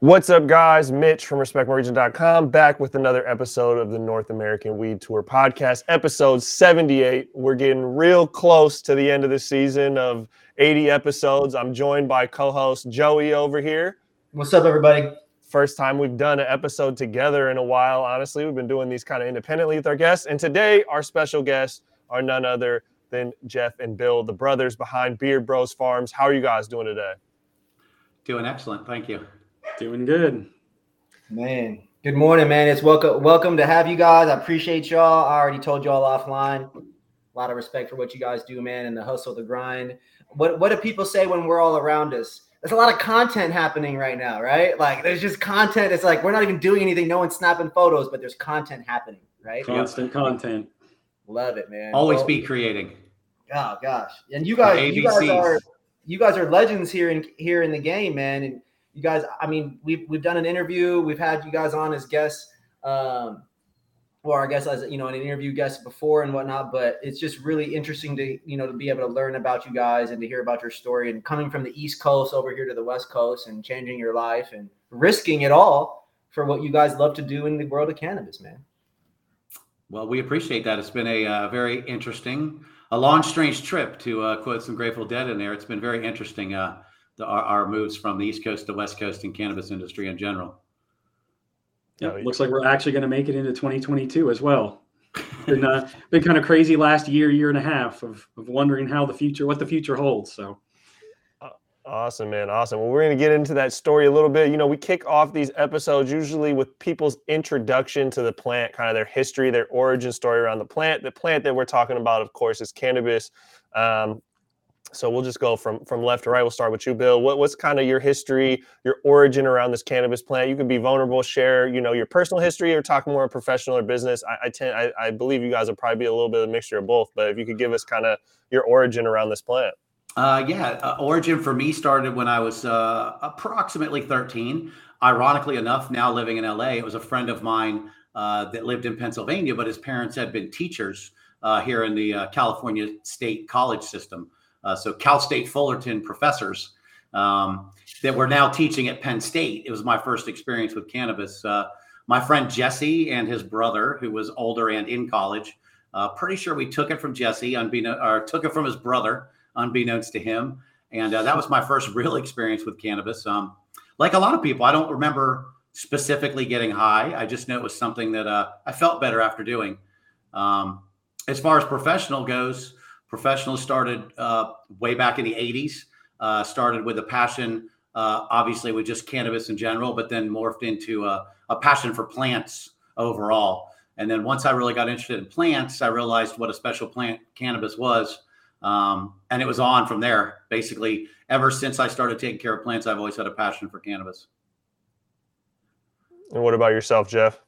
What's up, guys? Mitch from RespectMyRegion.com back with another episode of the North American Weed Tour podcast, episode 78. We're getting real close to the end of the season of 80 episodes. I'm joined by co host Joey over here. What's up, everybody? First time we've done an episode together in a while. Honestly, we've been doing these kind of independently with our guests. And today, our special guests are none other than Jeff and Bill, the brothers behind Beard Bros Pharms. How are you guys doing today? Doing excellent. Thank you. Doing good. Man, good morning, man. It's welcome welcome to have you guys. I appreciate y'all. I already told y'all offline. A lot of respect for what you guys do, man, and the hustle, the grind. What what do people say when we're all around us? There's a lot of content happening right now, right? Like there's just content. It's like we're not even doing anything. No one's snapping photos, but there's content happening, right? Constant content. Love it, man. Always well, be creating. Oh gosh. And you guys, you guys are you guys are legends here in here in the game, man. And you guys, I mean, we've we've done an interview, we've had you guys on as guests, um, or I guess as you know, an interview guest before and whatnot. But it's just really interesting to you know to be able to learn about you guys and to hear about your story and coming from the East Coast over here to the West Coast and changing your life and risking it all for what you guys love to do in the world of cannabis, man. Well, we appreciate that. It's been a uh, very interesting, a long, strange trip to uh, quote some Grateful Dead in there. It's been very interesting. Uh, the, our, our, moves from the East Coast to West Coast in cannabis industry in general. Yeah, looks like we're actually going to make it into 2022 as well. been uh, been kind of crazy last year, year and a half of, of wondering how the future, what the future holds. So. Awesome, man. Awesome. Well, we're going to get into that story a little bit. You know, we kick off these episodes usually with people's introduction to the plant, kind of their history, their origin story around the plant. The plant that we're talking about, of course, is cannabis. Um, so we'll just go from from left to right. We'll start with you, Bill. What, what's kind of your history, your origin around this cannabis plant? You can be vulnerable, share, you know, your personal history, or talk more professional or business. I, I tend, I, I, believe you guys will probably be a little bit of a mixture of both. But if you could give us kind of your origin around this plant. Uh, yeah, uh, origin for me started when I was uh, approximately 13. Ironically enough, now living in LA, it was a friend of mine uh, that lived in Pennsylvania, but his parents had been teachers uh, here in the uh, California State College system uh, so Cal State Fullerton professors um, that were now teaching at Penn State. It was my first experience with cannabis. Uh, my friend Jesse and his brother, who was older and in college, uh, pretty sure we took it from Jesse, unbeknown, or took it from his brother, unbeknownst to him. And uh, that was my first real experience with cannabis. Um, like a lot of people, I don't remember specifically getting high. I just know it was something that uh, I felt better after doing. Um, as far as professional goes, Professional started uh, way back in the 80s, uh, started with a passion, uh, obviously, with just cannabis in general, but then morphed into a, a, passion for plants overall. And then once I really got interested in plants, I realized what a special plant cannabis was. Um, and it was on from there. Basically, ever since I started taking care of plants, I've always had a passion for cannabis. And what about yourself, Jeff?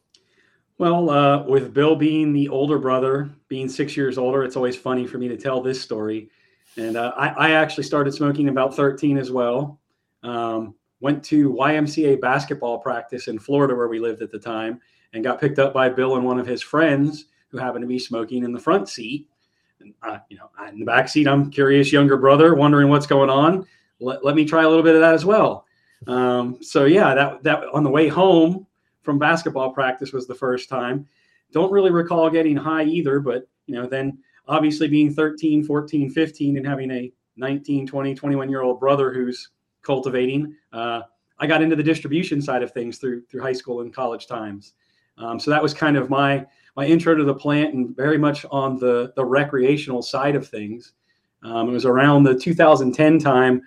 Well, uh, with Bill being the older brother, being six years older, it's always funny for me to tell this story. And uh, I, I, actually started smoking about 13 as well. Um, went to YMCA basketball practice in Florida where we lived at the time and got picked up by Bill and one of his friends who happened to be smoking in the front seat. And, uh, you know, in the back seat, I'm curious younger brother wondering what's going on. Let, let me try a little bit of that as well. Um, so yeah, that, that on the way home, from basketball practice was the first time. Don't really recall getting high either, but you know, then obviously being 13, 14, 15 and having a 19, 20, 21 year old brother who's cultivating, uh, I got into the distribution side of things through through high school and college times. Um, so that was kind of my my intro to the plant and very much on the the recreational side of things. Um, it was around the 2010 time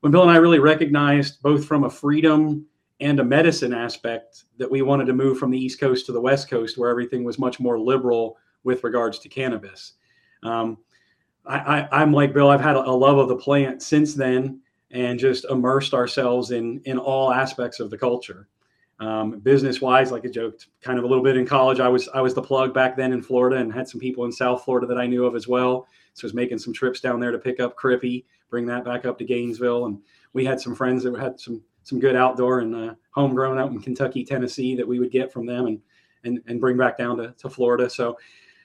when Bill and I really recognized both from a freedom and a medicine aspect that we wanted to move from the East Coast to the West Coast, where everything was much more liberal with regards to cannabis. Um, I, am like Bill. I've had a, love of the plant since then, and just immersed ourselves in in all aspects of the culture. Um, business wise, like I joked, kind of a little bit in college. I was I was the plug back then in Florida, and had some people in South Florida that I knew of as well. So I was making some trips down there to pick up Crippy, bring that back up to Gainesville, and we had some friends that had some some good outdoor and uh, homegrown out in Kentucky, Tennessee that we would get from them and and, and bring back down to, to Florida. So,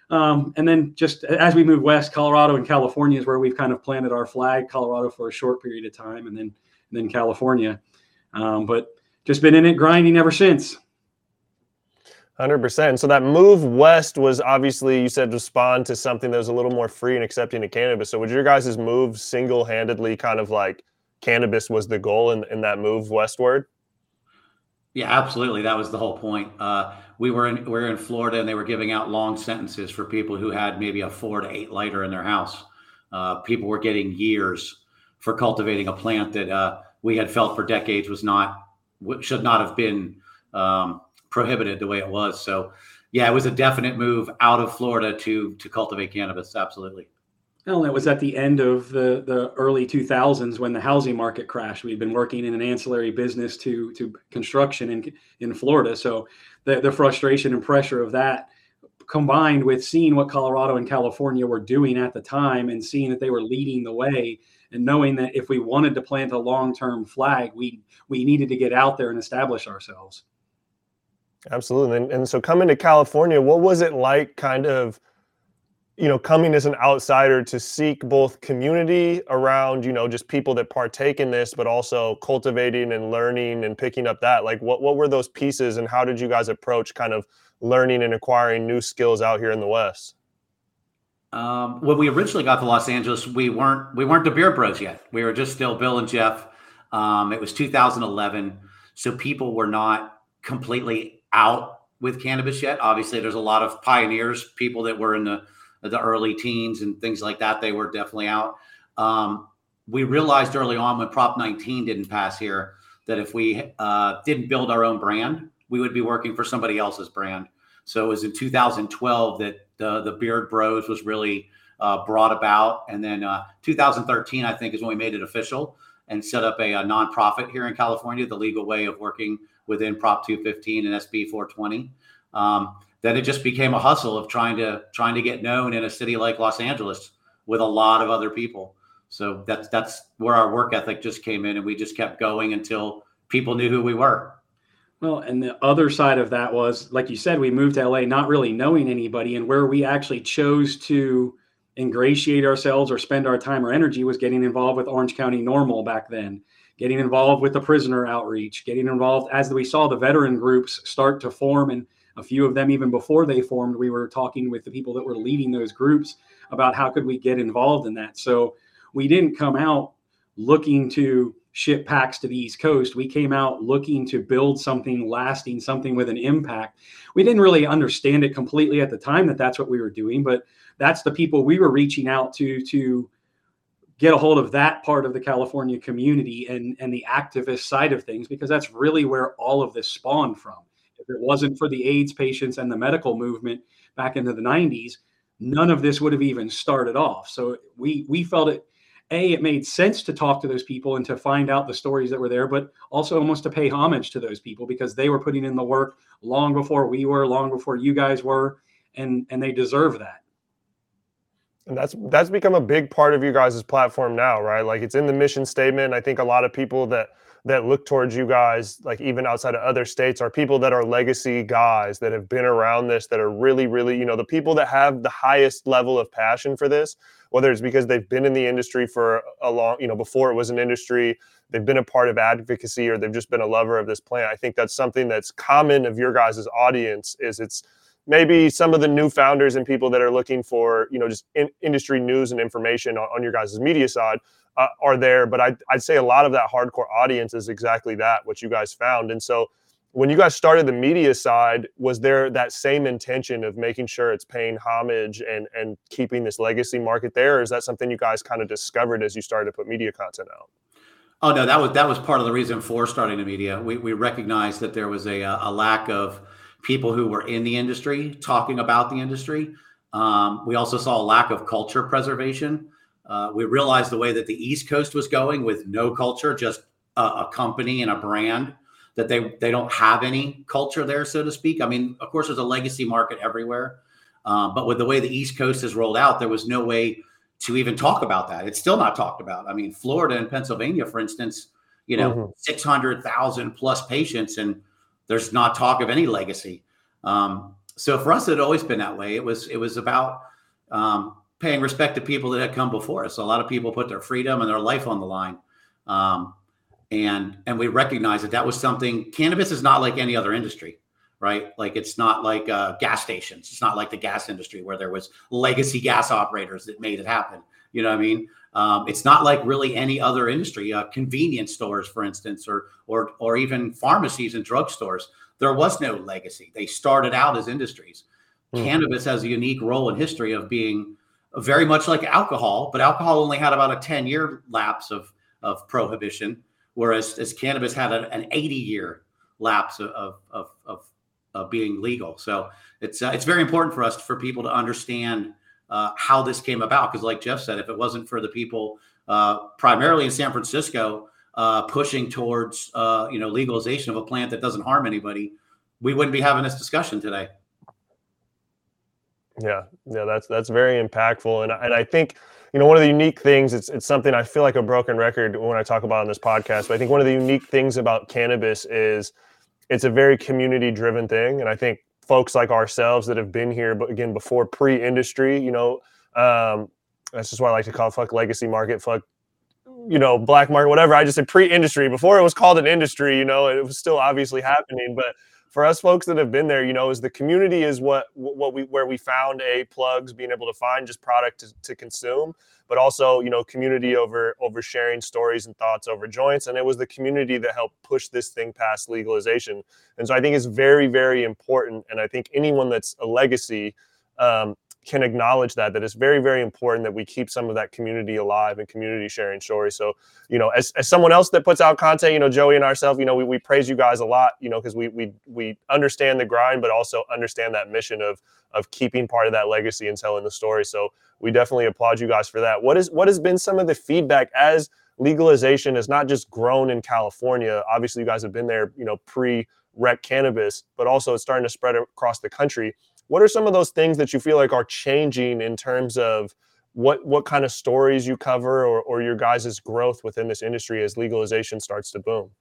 um, and then just as we move west, Colorado and California is where we've kind of planted our flag. Colorado for a short period of time, and then and then California. Um, but just been in it grinding ever since. Hundred percent. So that move west was obviously you said respond to something that was a little more free and accepting of cannabis. So would your guys' move single handedly kind of like cannabis was the goal in, in that move westward? Yeah, absolutely. That was the whole point. Uh, we were in we were in Florida and they were giving out long sentences for people who had maybe a four to eight lighter in their house. Uh, people were getting years for cultivating a plant that uh, we had felt for decades was not should not have been um, prohibited the way it was. So, yeah, it was a definite move out of Florida to to cultivate cannabis. Absolutely. Well, it was at the end of the, the early 2000s when the housing market crashed. We'd been working in an ancillary business to to construction in in Florida, so the, the frustration and pressure of that combined with seeing what Colorado and California were doing at the time and seeing that they were leading the way and knowing that if we wanted to plant a long-term flag, we we needed to get out there and establish ourselves. Absolutely. And, and so coming to California, what was it like kind of, you know, coming as an outsider to seek both community around, you know, just people that partake in this, but also cultivating and learning and picking up that? Like what what were those pieces and how did you guys approach kind of learning and acquiring new skills out here in the West? Um, when we originally got to Los Angeles, we weren't we weren't the Beard Bros yet. We were just still Bill and Jeff. Um, it was 2011, so people were not completely out with cannabis yet. Obviously, there's a lot of pioneers, people that were in the the early teens and things like that. They were definitely out. Um, we realized early on when Prop 19 didn't pass here that if we uh, didn't build our own brand, we would be working for somebody else's brand. So it was in 2012 that the the Beard Bros was really uh, brought about, and then uh, 2013 I think is when we made it official and set up a, a nonprofit here in California, the legal way of working within Prop 215 and SB 420. Um, then it just became a hustle of trying to trying to get known in a city like Los Angeles with a lot of other people. So that's that's where our work ethic just came in, and we just kept going until people knew who we were. Well, and the other side of that was, like you said, we moved to LA not really knowing anybody, and where we actually chose to ingratiate ourselves or spend our time or energy was getting involved with Orange County NORML back then getting involved with the prisoner outreach, getting involved as we saw the veteran groups start to form and a few of them even before they formed we were talking with the people that were leading those groups about how could we get involved in that. So we didn't come out looking to ship packs to the east coast. We came out looking to build something lasting something with an impact. We didn't really understand it completely at the time that that's what we were doing but that's the people we were reaching out to to get a hold of that part of the California community and and the activist side of things because that's really where all of this spawned from. If it wasn't for the AIDS patients and the medical movement back into the 90s, none of this would have even started off. So we we felt it a it made sense to talk to those people and to find out the stories that were there but also almost to pay homage to those people because they were putting in the work long before we were long before you guys were and and they deserve that and that's that's become a big part of you guys' platform now, right? Like it's in the mission statement. I think a lot of people that that look towards you guys, like even outside of other states, are people that are legacy guys that have been around this, that are really, really, you know, the people that have the highest level of passion for this, whether it's because they've been in the industry for a long, you know, before it was an industry, they've been a part of advocacy, or they've just been a lover of this plant. I think that's something that's common of your guys' audience is it's maybe some of the new founders and people that are looking for you know just in, industry news and information on, on your guys' media side uh, are there. But I'd, I'd say a lot of that hardcore audience is exactly that what you guys found. And so when you guys started the media side was there that same intention of making sure it's paying homage and and keeping this legacy market there? Or is that something you guys kind of discovered as you started to put media content out? Oh no that was that was part of the reason for starting the media. We, we recognized that there was a, a lack of people who were in the industry talking about the industry. Um, we also saw a lack of culture preservation. Uh, we realized the way that the East Coast was going with no culture, just a, a, company and a brand, that they they don't have any culture there, so to speak. I mean, of course, there's a legacy market everywhere, um, but with the way the East Coast has rolled out, there was no way to even talk about that. It's still not talked about. I mean, Florida and Pennsylvania, for instance, you know, mm-hmm. 600,000 plus patients and there's not talk of any legacy. Um, so for us, it had always been that way. It was it was about um, paying respect to people that had come before us. A lot of people put their freedom and their life on the line. Um, and and we recognize that that was something. Cannabis is not like any other industry, right? Like it's not like uh, gas stations. It's not like the gas industry where there was legacy gas operators that made it happen. You know what I mean? Um, it's not like really any other industry. Uh, convenience stores, for instance, or or or even pharmacies and drugstores. There was no legacy. They started out as industries. Mm. Cannabis has a unique role in history of being very much like alcohol, but alcohol only had about a 10 year lapse of, of prohibition, whereas as cannabis had a, an 80 year lapse of, of, of, of, being legal. So it's, uh, it's very important for us for people to understand uh, how this came about. Because, like Jeff said, if it wasn't for the people uh, primarily in San Francisco uh, pushing towards uh, you know legalization of a plant that doesn't harm anybody, we wouldn't be having this discussion today. Yeah, yeah, that's that's very impactful, and and I think you know one of the unique things it's it's something I feel like a broken record when I talk about on this podcast, but I think one of the unique things about cannabis is it's a very community driven thing, and I think folks like ourselves that have been here, but again before pre industry, you know, um, that's just why I like to call it fuck legacy market, fuck you know black market, whatever. I just said pre industry before it was called an industry, you know, it was still obviously happening, but for us folks that have been there, you know, is the community is what what we where we found a plugs being able to find just product to, to consume, but also you know community over over sharing stories and thoughts over joints, and it was the community that helped push this thing past legalization. And so I think it's very very important, and I think anyone that's a legacy um, can acknowledge that that it's very very important that we keep some of that community alive and community sharing stories. So you know as, as someone else that puts out content you know joey and ourselves you know we, we praise you guys a lot you know because we, we we understand the grind but also understand that mission of of keeping part of that legacy and telling the story. So we definitely applaud you guys for that. What is what has been some of the feedback as legalization has not just grown in california obviously you guys have been there you know pre rec cannabis but also it's starting to spread across the country what are some of those things that you feel like are changing in terms of what what kind of stories you cover or, or your guys' growth within this industry as legalization starts to boom?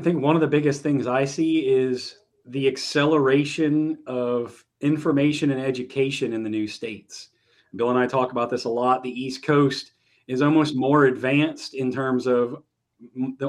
I think one of the biggest things I see is the acceleration of information and education in the new states. Bill and I talk about this a lot. The East Coast is almost more advanced in terms of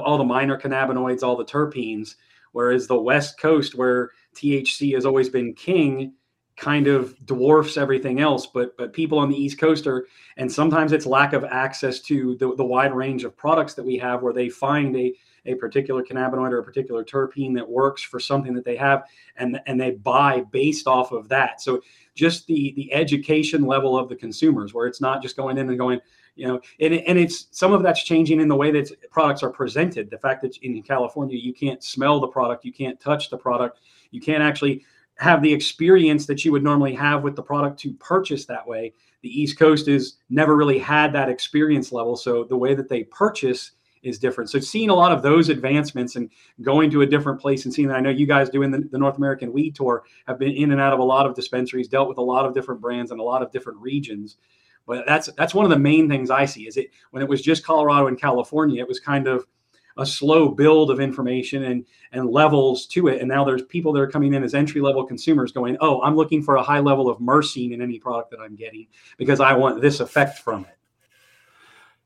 all the minor cannabinoids, all the terpenes, whereas the West Coast, where THC has always been king, kind of dwarfs everything else. But but people on the East Coast are, and sometimes it's lack of access to the, the wide range of products that we have, where they find a a particular cannabinoid or a particular terpene that works for something that they have, and and they buy based off of that. So just the the education level of the consumers, where it's not just going in and going, you know and, and it's some of that's changing in the way that products are presented. The fact that in california you can't smell the product you can't touch the product you can't actually have the experience that you would normally have with the product to purchase that way. The east coast is never really had that experience level so the way that they purchase is different. So seeing a lot of those advancements and going to a different place and seeing that i know you guys doing the, the north american weed tour have been in and out of a lot of dispensaries dealt with a lot of different brands and a lot of different regions but that's that's one of the main things I see. Is it when it was just Colorado and California, it was kind of a slow build of information and and levels to it. And now there's people that are coming in as entry level consumers going, oh, I'm looking for a high level of myrcene in any product that I'm getting because I want this effect from it.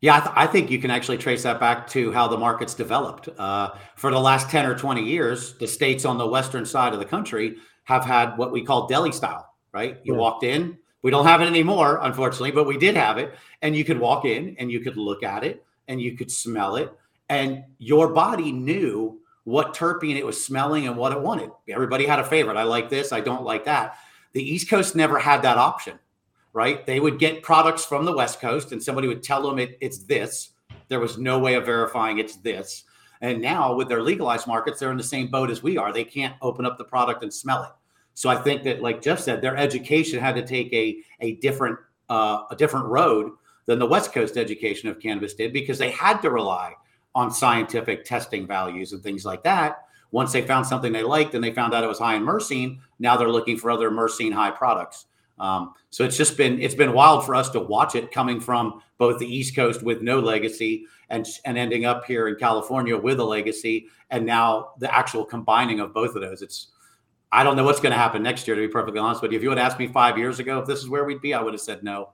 Yeah, I, th- I, think you can actually trace that back to how the market's developed. Uh, for the last 10 or 20 years, the states on the western side of the country have had what we call deli style, right? You yeah. walked in, we don't have it anymore, unfortunately, but we did have it. And you could walk in and you could look at it and you could smell it. And your body knew what terpene it was smelling and what it wanted. Everybody had a favorite. I like this. I don't like that. The East Coast never had that option, right? They would get products from the West Coast and somebody would tell them it, it's this. There was no way of verifying it's this. And now with their legalized markets, they're in the same boat as we are. They can't open up the product and smell it. So I think that, like Jeff said, their education had to take a a different uh, a different road than the West Coast education of cannabis did because they had to rely on scientific testing values and things like that. Once they found something they liked and they found out it was high in myrcene, now they're looking for other myrcene high products. Um, so it's just been it's been wild for us to watch it coming from both the East Coast with no legacy and and ending up here in California with a legacy, and now the actual combining of both of those. It's I don't know what's going to happen next year, to be perfectly honest with you. If you had asked me five years ago if this is where we'd be, I would have said no.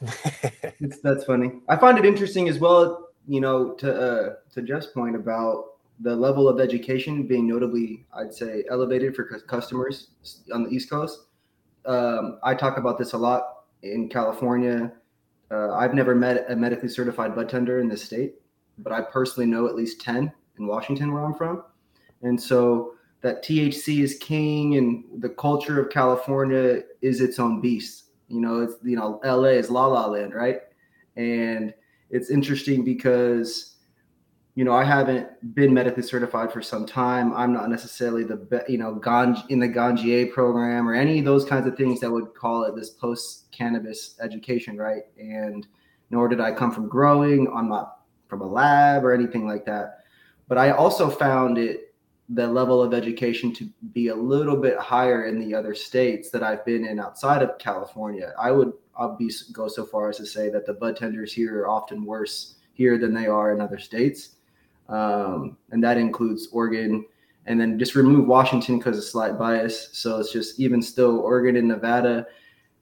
that's funny. I find it interesting as well. you know, to uh, to Jeff's point about the level of education being notably, I'd say, elevated for customers on the East Coast. Um, I talk about this a lot in California. Uh, I've never met a medically certified bud tender in the state, but I personally know at least 10 in Washington, where I'm from. And so that THC is king and the culture of California is its own beast. You know, it's, you know, LA is la la land, right? And it's interesting because you know, I haven't been medically certified for some time. I'm not necessarily the be, you know, ganj in the Ganjier program or any of those kinds of things that would call it this post cannabis education, right? And nor did I come from growing. I'm not from a lab or anything like that. But I also found it the level of education to be a little bit higher in the other states that I've been in outside of California. I would I'll be go so far as to say that the bud tenders here are often worse here than they are in other states um, and that includes Oregon. And then just remove Washington because of slight bias. So it's just even still Oregon and Nevada.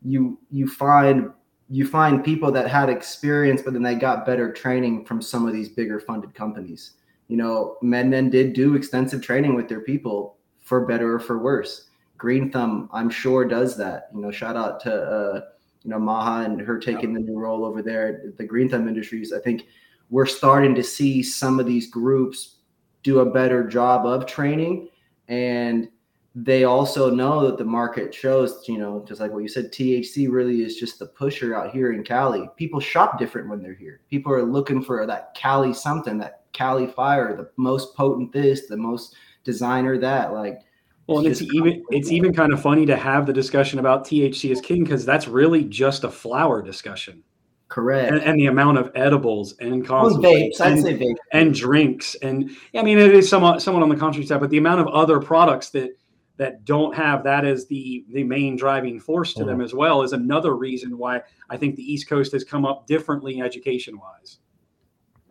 You you find you find people that had experience, but then they got better training from some of these bigger funded companies. You know, MedMen did do extensive training with their people for better or for worse. Green Thumb, I'm sure, does that. You know, shout out to uh, you know Maha and her taking the new role over there at the Green Thumb Industries. I think we're starting to see some of these groups do a better job of training and they also know that the market shows, you know, just like what you said, THC really is just the pusher out here in Cali. People shop different when they're here. People are looking for that Cali something, that Cali fire, the most potent this, the most designer that. Like, well, and it's, even it's even kind of funny to have the discussion about THC is king because that's really just a flower discussion. Correct. And, and, the amount of edibles and vapes, and, vapes. and drinks. And I mean, it is somewhat, somewhat on the contrary side, but the amount of other products that, that don't have that as the, the main driving force to them mm. as well is another reason why I think the East Coast has come up differently education wise.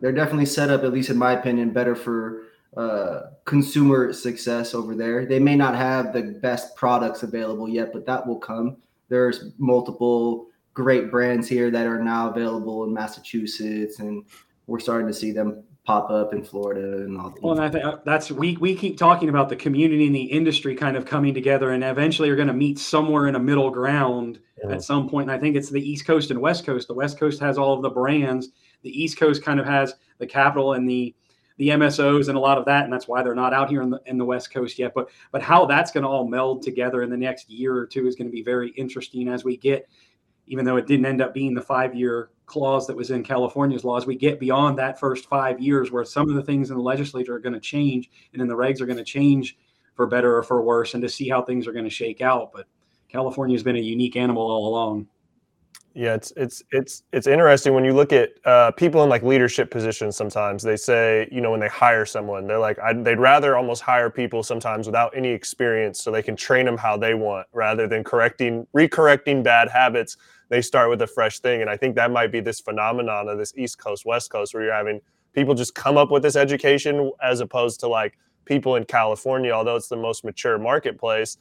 They're definitely set up, at least in my opinion, better for uh, consumer success over there. They may not have the best products available yet, but that will come. There's multiple great brands here that are now available in Massachusetts, and we're starting to see them pop up in Florida and all. Well, and I think uh, that's we we keep talking about the community and the industry kind of coming together, and eventually are going to meet somewhere in a middle ground yeah. at some point. And I think it's the East Coast and West Coast. The West Coast has all of the brands. The East Coast kind of has the capital and the the MSOs and a lot of that, and that's why they're not out here in the in the West Coast yet. But but how that's going to all meld together in the next year or two is going to be very interesting as we get even though it didn't end up being the five year clause that was in California's laws, we get beyond that first five years where some of the things in the legislature are going to change and then the regs are going to change for better or for worse and to see how things are going to shake out. But California has been a unique animal all along. Yeah, it's it's it's it's interesting when you look at uh, people in like leadership positions. Sometimes they say, you know, when they hire someone, they're like, I'd, they'd rather almost hire people sometimes without any experience, so they can train them how they want, rather than correcting, recorrecting bad habits they start with a fresh thing. And I think that might be this phenomenon of this East Coast, West Coast, where you're having people just come up with this education as opposed to like people in California, although it's the most mature marketplace.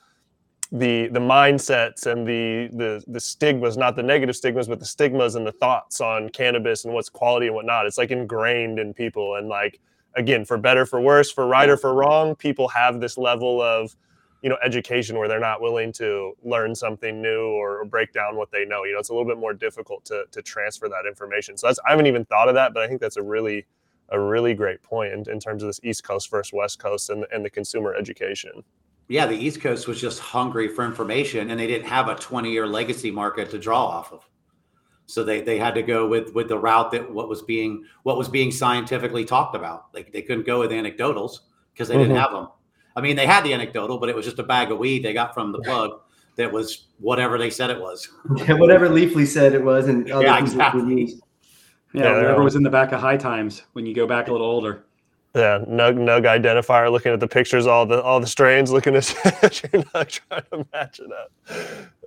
The the mindsets and the the the stigmas, not the negative stigmas, but the stigmas and the thoughts on cannabis and what's quality and whatnot. It's like ingrained in people. And like again, for better, for worse, for right or for wrong, people have this level of you know education where they're not willing to learn something new or, break down what they know you know it's a little bit more difficult to to transfer that information so that's i haven't even thought of that but i think that's a really a really great point in, in terms of this east coast versus west coast and, and the consumer education yeah the east coast was just hungry for information and they didn't have a 20 year legacy market to draw off of so they, they had to go with with the route that what was being what was being scientifically talked about like they couldn't go with anecdotals because they mm-hmm. didn't have them I mean, they had the anecdotal, but it was just a bag of weed they got from the plug that was whatever they said it was. Yeah, whatever Leafly said it was, and yeah, exactly. Yeah, yeah whatever was in the back of High Times when you go back a little older. Yeah, nug nug identifier, looking at the pictures, all the all the strains, looking at your nug, trying to match it up.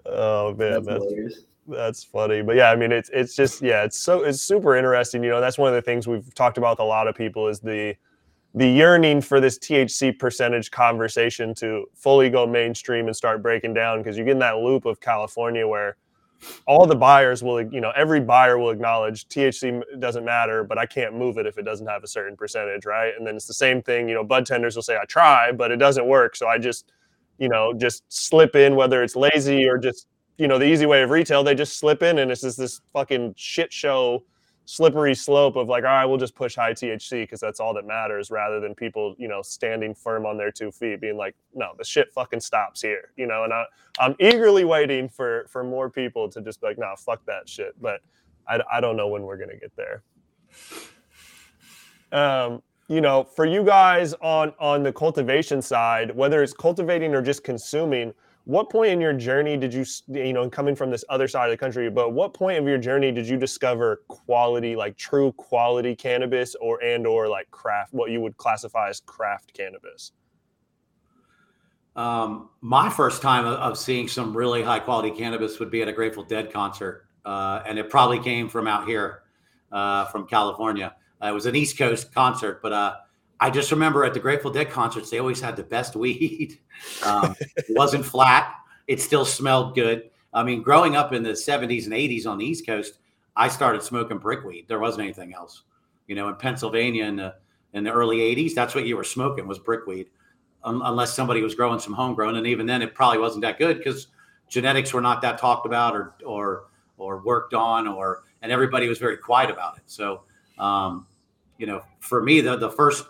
Oh man, that's, that's, that's funny. But yeah, I mean, it's it's just yeah, it's so it's super interesting. You know, that's one of the things we've talked about with a lot of people is the the yearning for this THC percentage conversation to fully go mainstream and start breaking down because you get in that loop of California where all the buyers will, you know, every buyer will acknowledge THC doesn't matter, but I can't move it if it doesn't have a certain percentage, right? And then it's the same thing, you know, bud tenders will say, I try, but it doesn't work. So I just, you know, just slip in, whether it's lazy or just, you know, the easy way of retail, they just slip in and it's just this fucking shit show slippery slope of like, all right, we'll just push high THC because that's all that matters, rather than people, you know, standing firm on their two feet, being like, no, the shit fucking stops here, you know. And I, I'm eagerly waiting for for more people to just be like, nah, fuck that shit. But I, I don't know when we're gonna get there. Um, you know, for you guys on on the cultivation side, whether it's cultivating or just consuming what point in your journey did you you know coming from this other side of the country but what point of your journey did you discover quality like true quality cannabis or and or like craft what you would classify as craft cannabis? Um, my first time of, seeing some really high quality cannabis would be at a grateful dead concert uh, and it probably came from out here uh, from california. Uh, it was an east coast concert but uh, I just remember at the Grateful Dead concerts, they always had the best weed. Um, it wasn't flat. It still smelled good. I mean, growing up in the 70s and 80s on the East Coast, I started smoking brickweed. There wasn't anything else. You know, in Pennsylvania in the in the early 80s, that's what you were smoking was brickweed, um, unless somebody was growing some homegrown. And even then, it probably wasn't that good because genetics were not that talked about or or or worked on, or and everybody was very quiet about it. So, um, you know, for me, the the first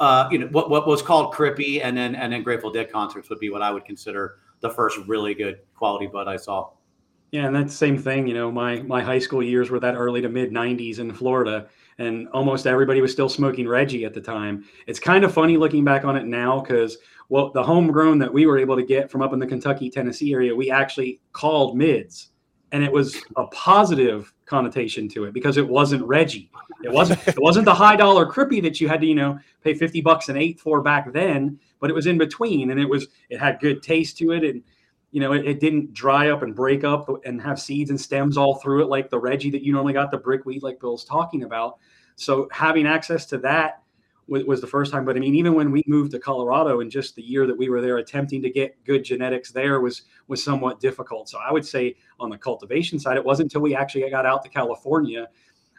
uh, you know what what was called Crippy and then and then Grateful Dead concerts would be what I would consider the first really good quality bud I saw. Yeah, and that's the same thing. You know, my my high school years were that early to mid '90s in Florida, and almost everybody was still smoking Reggie at the time. It's kind of funny looking back on it now because well, the homegrown that we were able to get from up in the Kentucky Tennessee area, we actually called mids, and it was a positive connotation to it because it wasn't Reggie. It wasn't it wasn't the high dollar crippy that you had to, you know, pay 50 bucks an eighth for back then, but it was in between and it was it had good taste to it and you know, it, it didn't dry up and break up and have seeds and stems all through it like the Reggie that you normally got the brick brickweed like Bill's talking about. So having access to that was, was the first time. But I mean, even when we moved to Colorado and just the year that we were there, attempting to get good genetics there was was somewhat difficult. So I would say on the cultivation side, it wasn't until we actually got out to California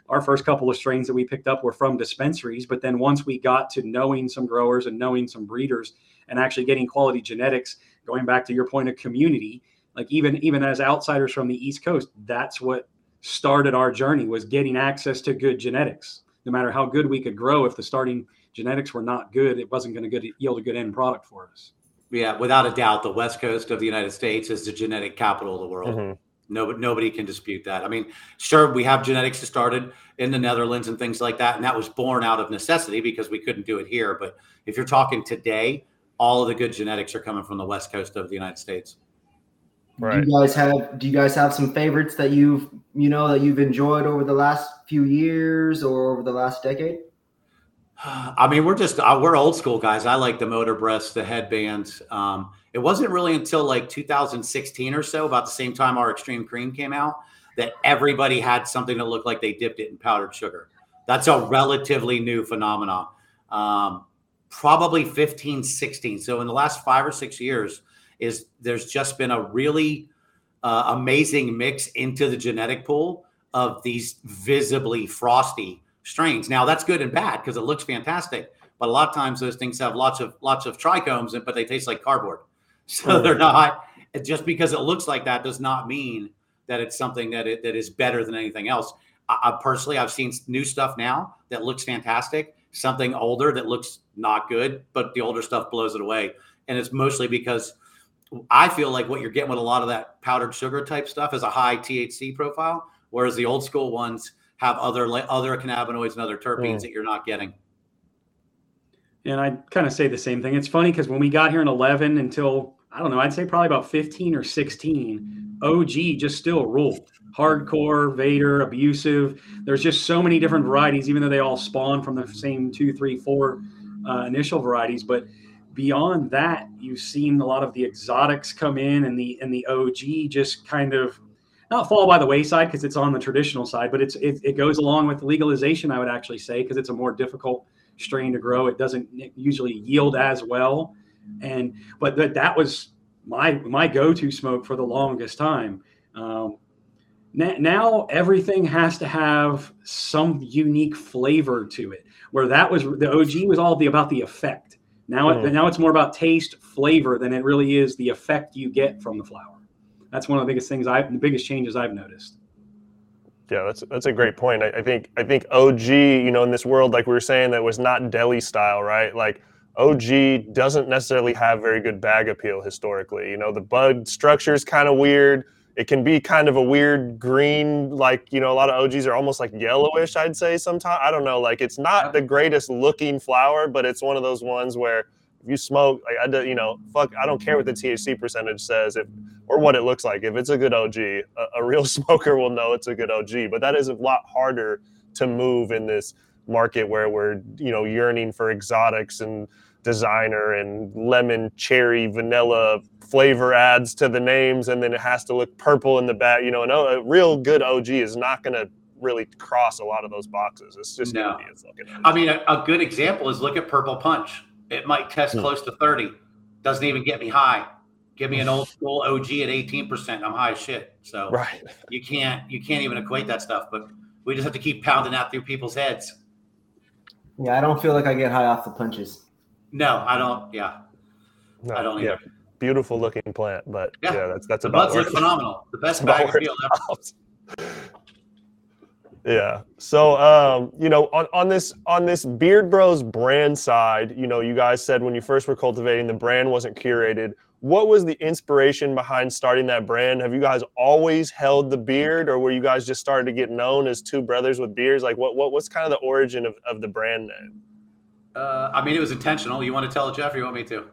our first couple of strains that we picked up were from dispensaries. But then once we got to knowing some growers and knowing some breeders and actually getting quality genetics, going back to your point of community, like even even as outsiders from the East Coast, that's what started our journey was getting access to good genetics. No matter how good we could grow, if the starting genetics were not good, it wasn't going to yield a good end product for us. Yeah, without a doubt, the West Coast of the United States is the genetic capital of the world. Mm-hmm. Nobody, nobody can dispute that. I mean, sure, we have genetics that started in the Netherlands and things like that, and that was born out of necessity because we couldn't do it here. But if you're talking today, all of the good genetics are coming from the west coast of the United States. Right. Do you guys have Do you guys have some favorites that you've you know that you've enjoyed over the last few years or over the last decade? I mean, we're just uh, we're old school guys. I like the Motorbreaths, the headbands. Um, it wasn't really until like 2016 or so, about the same time our Extreme Cream came out, that everybody had something that looked like they dipped it in powdered sugar. That's a relatively new phenomenon. Um, probably 15, 16. So in the last five or six years, is there's just been a really uh, amazing mix into the genetic pool of these visibly frosty strains. Now that's good and bad because it looks fantastic, but a lot of times those things have lots of lots of trichomes, but they taste like cardboard. So they're not just because it looks like that does not mean that it's something that it, that is better than anything else. I, I personally, I've seen new stuff now that looks fantastic. Something older that looks not good, but the older stuff blows it away. And it's mostly because I feel like what you're getting with a lot of that powdered sugar type stuff is a high THC profile, whereas the old school ones have other other cannabinoids and other terpenes mm. that you're not getting. And I kind of say the same thing. It's funny because when we got here in 11 until I don't know, I'd say probably about 15 or 16, OG just still ruled. Hardcore, Vader, abusive. There's just so many different varieties, even though they all spawn from the same two, three, four uh, initial varieties. But beyond that, you've seen a lot of the exotics come in, and the and the OG just kind of not fall by the wayside because it's on the traditional side, but it's it, it goes along with legalization. I would actually say because it's a more difficult strain to grow. It doesn't usually yield as well, and but that that was my my go-to smoke for the longest time. Um, now everything has to have some unique flavor to it. Where that was the OG was all the about the effect. Now, mm. it, now it's more about taste, flavor than it really is the effect you get from the flower. That's one of the biggest things I, the biggest changes I've noticed. Yeah, that's that's a great point. I, I, think I think OG, you know, in this world, like we were saying, that was not deli style, right? Like OG doesn't necessarily have very good bag appeal historically. You know, the bud structure is kind of weird. It can be kind of a weird green, like you know, a lot of OGs are almost like yellowish. I'd say sometimes. I don't know. Like it's not the greatest looking flower, but it's one of those ones where if you smoke, like I do, you know, fuck, I don't care what the THC percentage says, if or what it looks like. If it's a good OG, a, a real smoker will know it's a good OG. But that is a lot harder to move in this market where we're you know yearning for exotics and designer and lemon, cherry, vanilla flavor adds to the names, and then it has to look purple in the back. You know, a real good OG is not going to really cross a lot of those boxes. It's just no. I mean, a, a, good example is look at Purple Punch. It might test hmm. close to 30, doesn't even get me high. Give me an old school OG at 18%. I'm high as shit. So right. you can't you can't even equate that stuff, but we just have to keep pounding that through people's heads. Yeah, I don't feel like I get high off the punches. No, I don't. Yeah, no, I don't yeah. either. Beautiful looking plant, but yeah, yeah that's that's the about buds look phenomenal. The best bag appeal ever. Yeah. So, um, you know, on, on this on this Beard Bros brand side, you know, you guys said when you first were cultivating, the brand wasn't curated. What was the inspiration behind starting that brand? Have you guys always held the beard, or were you guys just started to get known as two brothers with beards? Like, what what what's kind of the origin of, of the brand name? Uh, I mean, it was intentional. You want to tell it, Jeff, or you want me to?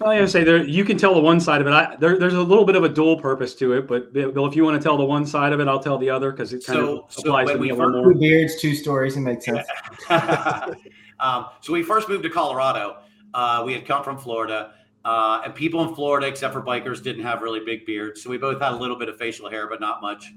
Well, I say there, you can tell the one side of it. I, there, there's a little bit of a dual purpose to it, but Bill, if you want to tell the one side of it, I'll tell the other because it kind so, of applies so to me a little more. Two beards, two stories, it makes sense. um, so we first moved to Colorado. Uh, we had come from Florida, uh, and people in Florida, except for bikers, didn't have really big beards. So we both had a little bit of facial hair, but not much.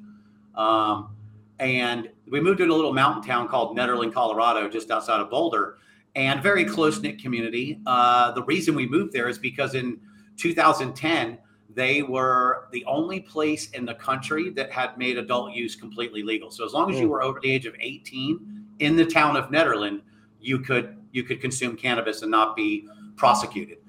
Um, and we moved to a little mountain town called Nederland, Colorado, just outside of Boulder and very close knit community. Uh, the reason we moved there is because in 2010, they were the only place in the country that had made adult use completely legal. So as long as you hmm. were over the age of 18 in the town of Nederland, you could you could consume cannabis and not be prosecuted.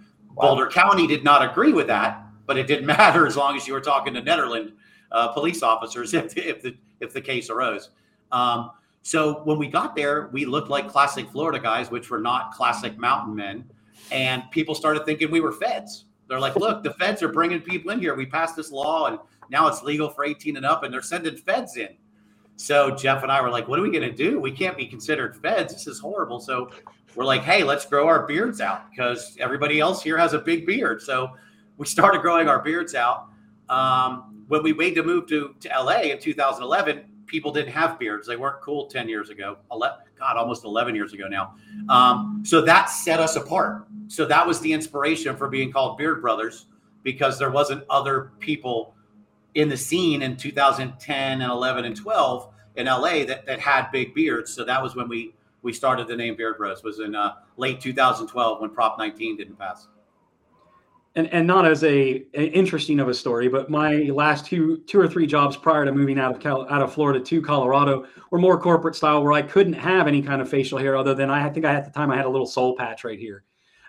Wow. Boulder County did not agree with that, but it didn't matter as long as you were talking to Nederland uh, police officers if, if the if the case arose. Um, so when we got there, we looked like classic Florida guys, which were not classic mountain men. And people started thinking we were feds. They're like, look, the feds are bringing people in here. We passed this law and now it's legal for 18 and up, and they're sending feds in. So Jeff and I were like, what are we going to do? We can't be considered feds. This is horrible. So we're like, hey, let's grow our beards out because everybody else here has a big beard. So we started growing our beards out. Um, when we made the move to, to LA in 2011, people didn't have beards. They weren't cool 10 years ago. 11, God, almost 11 years ago now. Um, so that set us apart. So that was the inspiration for being called Beard Brothers because there wasn't other people in the scene in 2010 and 11 and 12 in LA that, that had big beards. So that was when we we started the name Beard Bros. was in uh, late 2012 when Prop 19 didn't pass. And, and not as a, a, interesting of a story, but my last two two or three jobs prior to moving out of Cal, out of Florida to Colorado were more corporate style, where I couldn't have any kind of facial hair other than I, I think I at the time I had a little soul patch right here,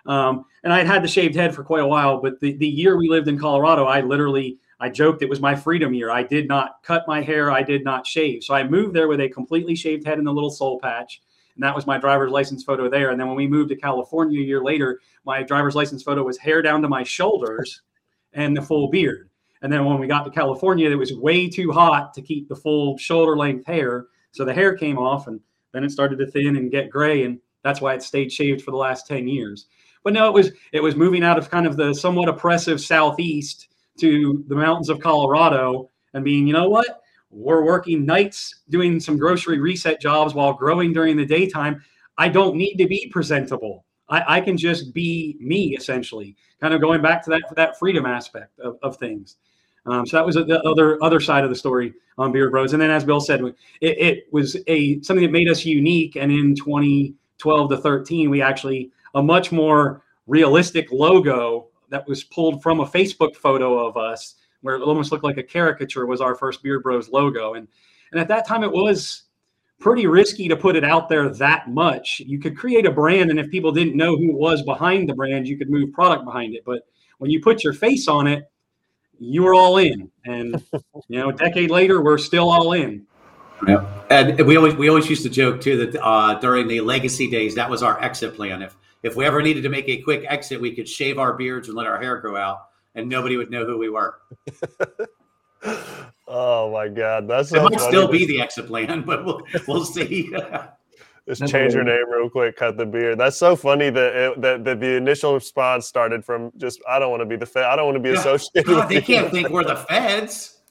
um, and I had had the shaved head for quite a while. But the the year we lived in Colorado, I literally I joked it was my freedom year. I did not cut my hair, I did not shave, so I moved there with a completely shaved head and a little soul patch and that was my driver's license photo there. And then when we moved to California a year later, my driver's license photo was hair down to my shoulders and the full beard. And then when we got to California, it was way too hot to keep the full shoulder length hair. So the hair came off and then it started to thin and get gray. And that's why it stayed shaved for the last 10 years. But no, it was it was moving out of kind of the somewhat oppressive southeast to the mountains of Colorado and being, you know what? We're working nights doing some grocery reset jobs while growing during the daytime. I don't need to be presentable. I, I can just be me, essentially, kind of going back to that that freedom aspect of, of things. Um, so that was the other other side of the story on Beard Bros. And then, as Bill said, it, it was a something that made us unique. And in 2012 to 13, we actually a much more realistic logo that was pulled from a Facebook photo of us where it almost looked like a caricature was our first Beard Bros logo. And and at that time it was pretty risky to put it out there that much. You could create a brand, and if people didn't know who it was behind the brand, you could move product behind it. But when you put your face on it, you were all in. And you know, a decade later, we're still all in. Yeah, and we always we always used to joke too that uh, during the legacy days, that was our exit plan. If if we ever needed to make a quick exit, we could shave our beards and let our hair grow out, and nobody would know who we were. oh my god, that's so it might still be the exit plan, but we'll we'll see. Just change your name real quick, cut the beard. That's so funny that it, that, that the initial response started from just I don't want to be the Fed. I don't want to be yeah. associated. God, they can't think we're the feds.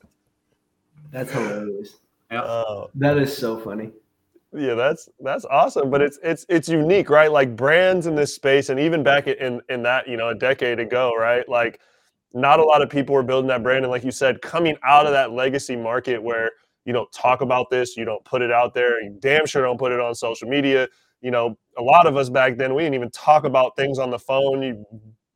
That's hilarious. Yeah. Uh, that is so funny. Yeah, that's that's awesome, but it's it's it's unique, right? Like brands in this space, and even back in in that you know a decade ago, right? Like not a lot of people were building that brand, and like you said, coming out of that legacy market where you don't talk about this, you don't put it out there, you damn sure don't put it on social media. You know, a lot of us back then we didn't even talk about things on the phone. You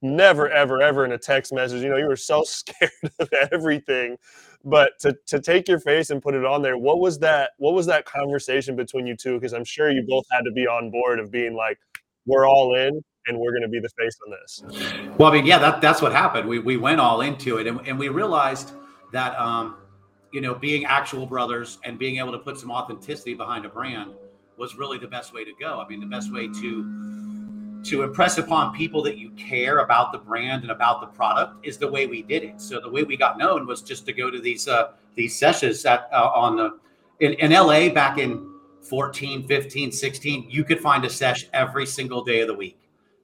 never, ever, ever in a text message. You know, you were so scared of everything but to to take your face and put it on there what was that what was that conversation between you two because i'm sure you both had to be on board of being like we're all in and we're going to be the face on this well i mean yeah that, that's what happened we, we went all into it and, and we realized that um, you know being actual brothers and being able to put some authenticity behind a brand was really the best way to go i mean the best way to to impress upon people that you care about the brand and about the product is the way we did it. So the way we got known was just to go to these uh, these sessions at uh, on the in, in LA back in 14, 15, 16, you could find a sesh every single day of the week.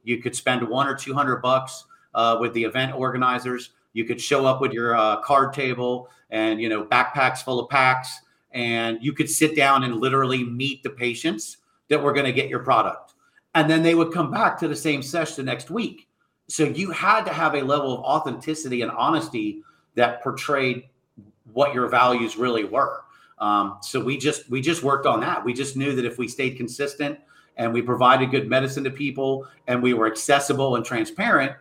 You could spend one or 200 bucks uh, with the event organizers. You could show up with your uh, card table and, you know, backpacks full of packs. And you could sit down and literally meet the patients that were going to get your product and then they would come back to the same session next week. So you had to have a level of authenticity and honesty that portrayed what your values really were. Um, so we just we just worked on that. We just knew that if we stayed consistent and we provided good medicine to people and we were accessible and transparent,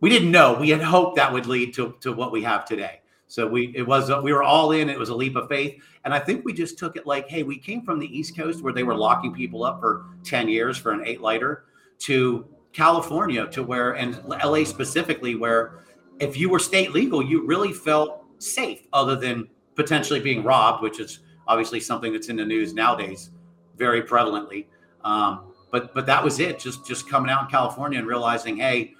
we didn't know. We had hoped that would lead to, to what we have today. So we it was we were all in. It was a leap of faith, and I think we just took it like, hey, we came from the East Coast where they were locking people up for ten years for an eight lighter, to California to where and LA specifically where if you were state legal, you really felt safe, other than potentially being robbed, which is obviously something that's in the news nowadays very prevalently. Um, but but that was it. Just just coming out in California and realizing, hey,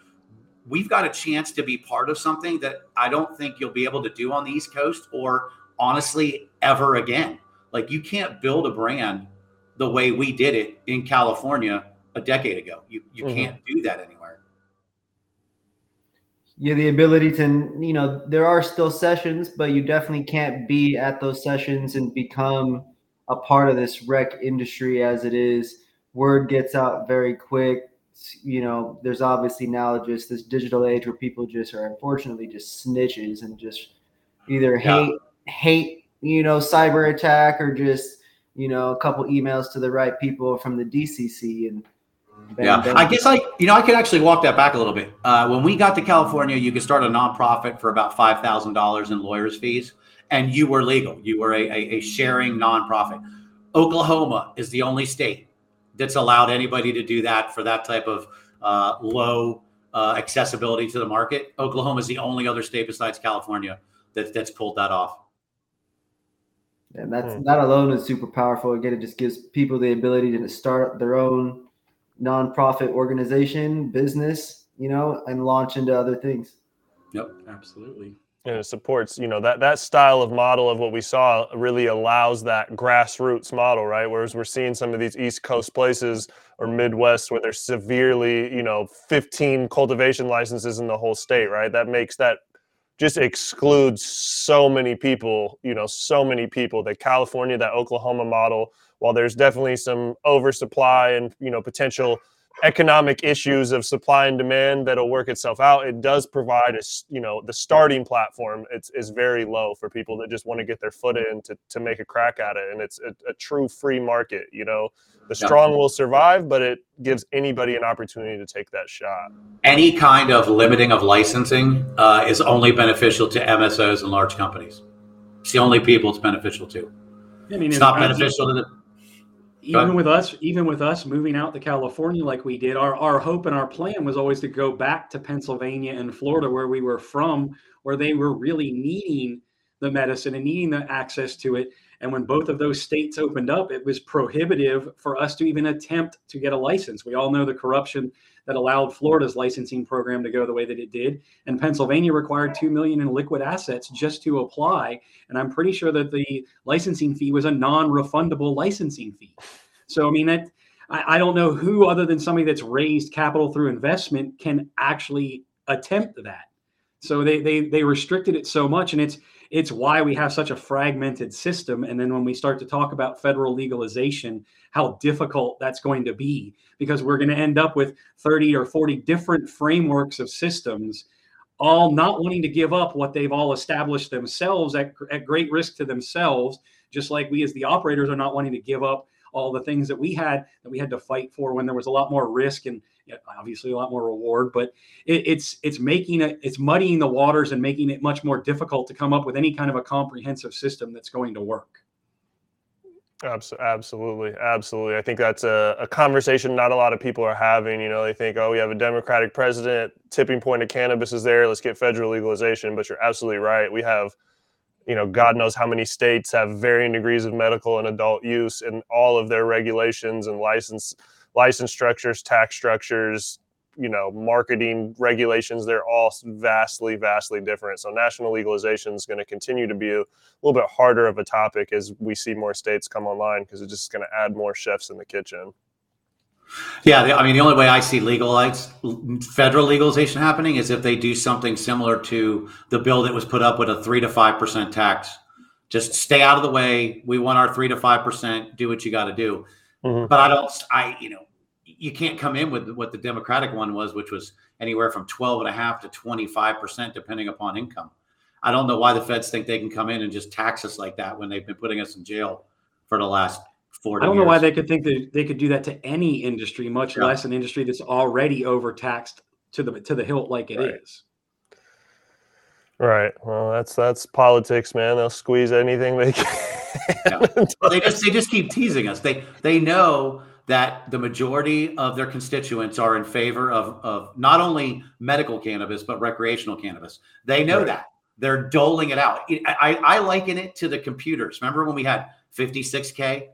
we've got a chance to be part of something that I don't think you'll be able to do on the East Coast or honestly ever again. Like you can't build a brand the way we did it in California a decade ago. You you mm-hmm. can't do that anywhere. Yeah, the ability to, you know, there are still sessions, but you definitely can't be at those sessions and become a part of this rec industry as it is. Word gets out very quick you know, there's obviously now just this digital age where people just are unfortunately just snitches and just either hate yeah. hate you know cyber attack or just you know a couple emails to the right people from the DCC and bang, yeah bang. I guess I you know I could actually walk that back a little bit. Uh, when we got to California, you could start a nonprofit for about five thousand dollars in lawyers fees, and you were legal. You were a, a, a sharing nonprofit. Oklahoma is the only state that's allowed anybody to do that for that type of uh, low uh, accessibility to the market. Oklahoma is the only other state besides California that, that's pulled that off. And that's hmm. that alone is super powerful. Again, it just gives people the ability to start their own nonprofit organization, business, you know, and launch into other things. Yep, absolutely and it supports you know that that style of model of what we saw really allows that grassroots model right? Whereas we're seeing some of these east coast places or midwest where there's severely you know 15 cultivation licenses in the whole state right? That makes that just excludes so many people you know so many people. That california that oklahoma model while there's definitely some oversupply and you know potential economic issues of supply and demand that'll work itself out. It does provide a, you know, the starting platform it's is very low for people that just want to get their foot in to, to make a crack at it. And it's a, a true free market, you know, the strong will survive, but it gives anybody an opportunity to take that shot. Any kind of limiting of licensing uh, is only beneficial to MSOs and large companies. It's the only people it's beneficial to. I mean, it's not beneficial to the even with us, even with us moving out to California like we did, our, our hope and our plan was always to go back to Pennsylvania and Florida, where we were from, where they were really needing the medicine and needing the access to it. And when both of those states opened up, it was prohibitive for us to even attempt to get a license. We all know the corruption that allowed Florida's licensing program to go the way that it did, and Pennsylvania required two million in liquid assets just to apply. And I'm pretty sure that the licensing fee was a non-refundable licensing fee. So I mean that I, I don't know who other than somebody that's raised capital through investment can actually attempt that. So they they they restricted it so much, and it's it's why we have such a fragmented system. And then when we start to talk about federal legalization, how difficult that's going to be, because we're going to end up with 30 or 40 different frameworks of systems, all not wanting to give up what they've all established themselves at, at great risk to themselves, just like we as the operators are not wanting to give up all the things that we had that we had to fight for when there was a lot more risk and obviously a lot more reward but it, it's it's making it it's muddying the waters and making it much more difficult to come up with any kind of a comprehensive system that's going to work Absolutely, absolutely. I think that's a, a, conversation not a lot of people are having. You know, they think, oh, we have a Democratic president, tipping point of cannabis is there. Let's get federal legalization. But you're absolutely right. We have you know, God knows how many states have varying degrees of medical and adult use, and all of their regulations and license license structures, tax structures, you know, marketing regulations, they're all vastly, vastly different. So national legalization is going to continue to be a little bit harder of a topic as we see more states come online because it's just going to add more chefs in the kitchen. Yeah, I mean, the only way I see legalize federal legalization happening is if they do something similar to the bill that was put up with a three to five percent tax. Just stay out of the way. We want our three to five percent. Do what you got to do. Mm-hmm. But I don't. I you know, you can't come in with what the Democratic one was, which was anywhere from 12 and a half to 25 percent, depending upon income. I don't know why the feds think they can come in and just tax us like that when they've been putting us in jail for the last four. I don't years. know why they could think that they could do that to any industry, much yeah. less an industry that's already overtaxed to the to the hilt like it right. is. Right. Well, that's that's politics, man. They'll squeeze anything they can. Yeah. Well, they just they just keep teasing us. They they know that the majority of their constituents are in favor of of not only medical cannabis but recreational cannabis. They know right. that. They're doling it out. I, I liken it to the computers. Remember when we had 56k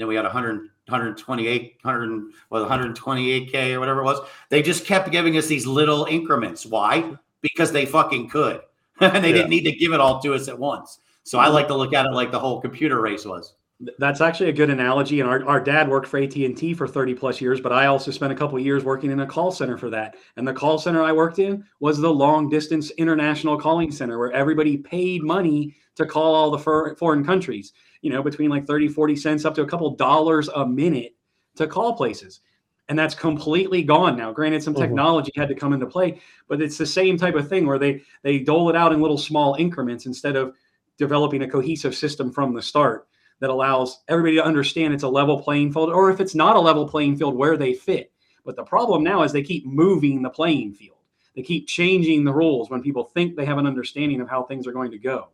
then we had 100, 128, 100, well, 128K or whatever it was. They just kept giving us these little increments. Why? Because they fucking could. and they yeah. didn't need to give it all to us at once. So I mm-hmm. like to look at it like the whole computer race was. That's actually a good analogy. And our, our dad worked for AT&T for 30 plus years, but I also spent a couple years working in a call center for that. And the call center I worked in was the long distance international calling center where everybody paid money to call all the foreign countries you know, between like 30, 40 cents up to a couple dollars a minute to call places. And that's completely gone now. Granted, some mm-hmm. technology mm-hmm. had to come into play, but it's the same type of thing where they they dole it out in little small increments instead of developing a cohesive system from the start that allows everybody to understand it's a level playing field, or if it's not a level playing field, where they fit. But the problem now is they keep moving the playing field. They keep changing the rules when people think they have an understanding of how things are going to go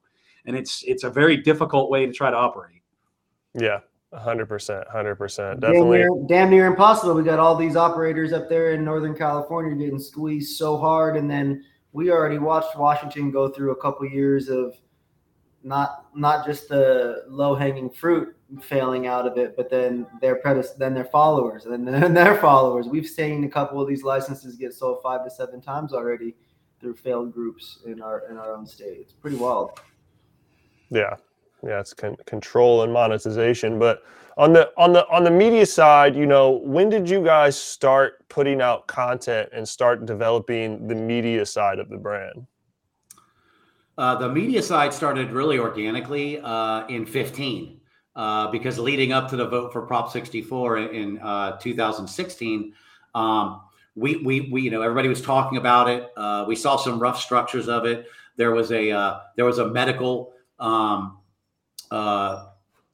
and it's it's a very difficult way to try to operate. Yeah, hundred percent, hundred percent, definitely. Damn near, damn near impossible. We got all these operators up there in Northern California getting squeezed so hard, and then we already watched Washington go through a couple years of not not just the low hanging fruit failing out of it, but then their predecessor, then their followers, and then their followers. We've seen a couple of these licenses get sold five to seven times already through failed groups in our in our own state. It's pretty wild. Yeah, yeah, it's con- control and monetization. But on the on the on the media side, you know, when did you guys start putting out content and start developing the media side of the brand? Uh, the media side started really organically uh, in 15 uh, because leading up to the vote for Prop 64 in, uh, 2016, Um, we, we, we, you know, everybody was talking about it. Uh, we saw some rough structures of it. There was a, there was a medical, um,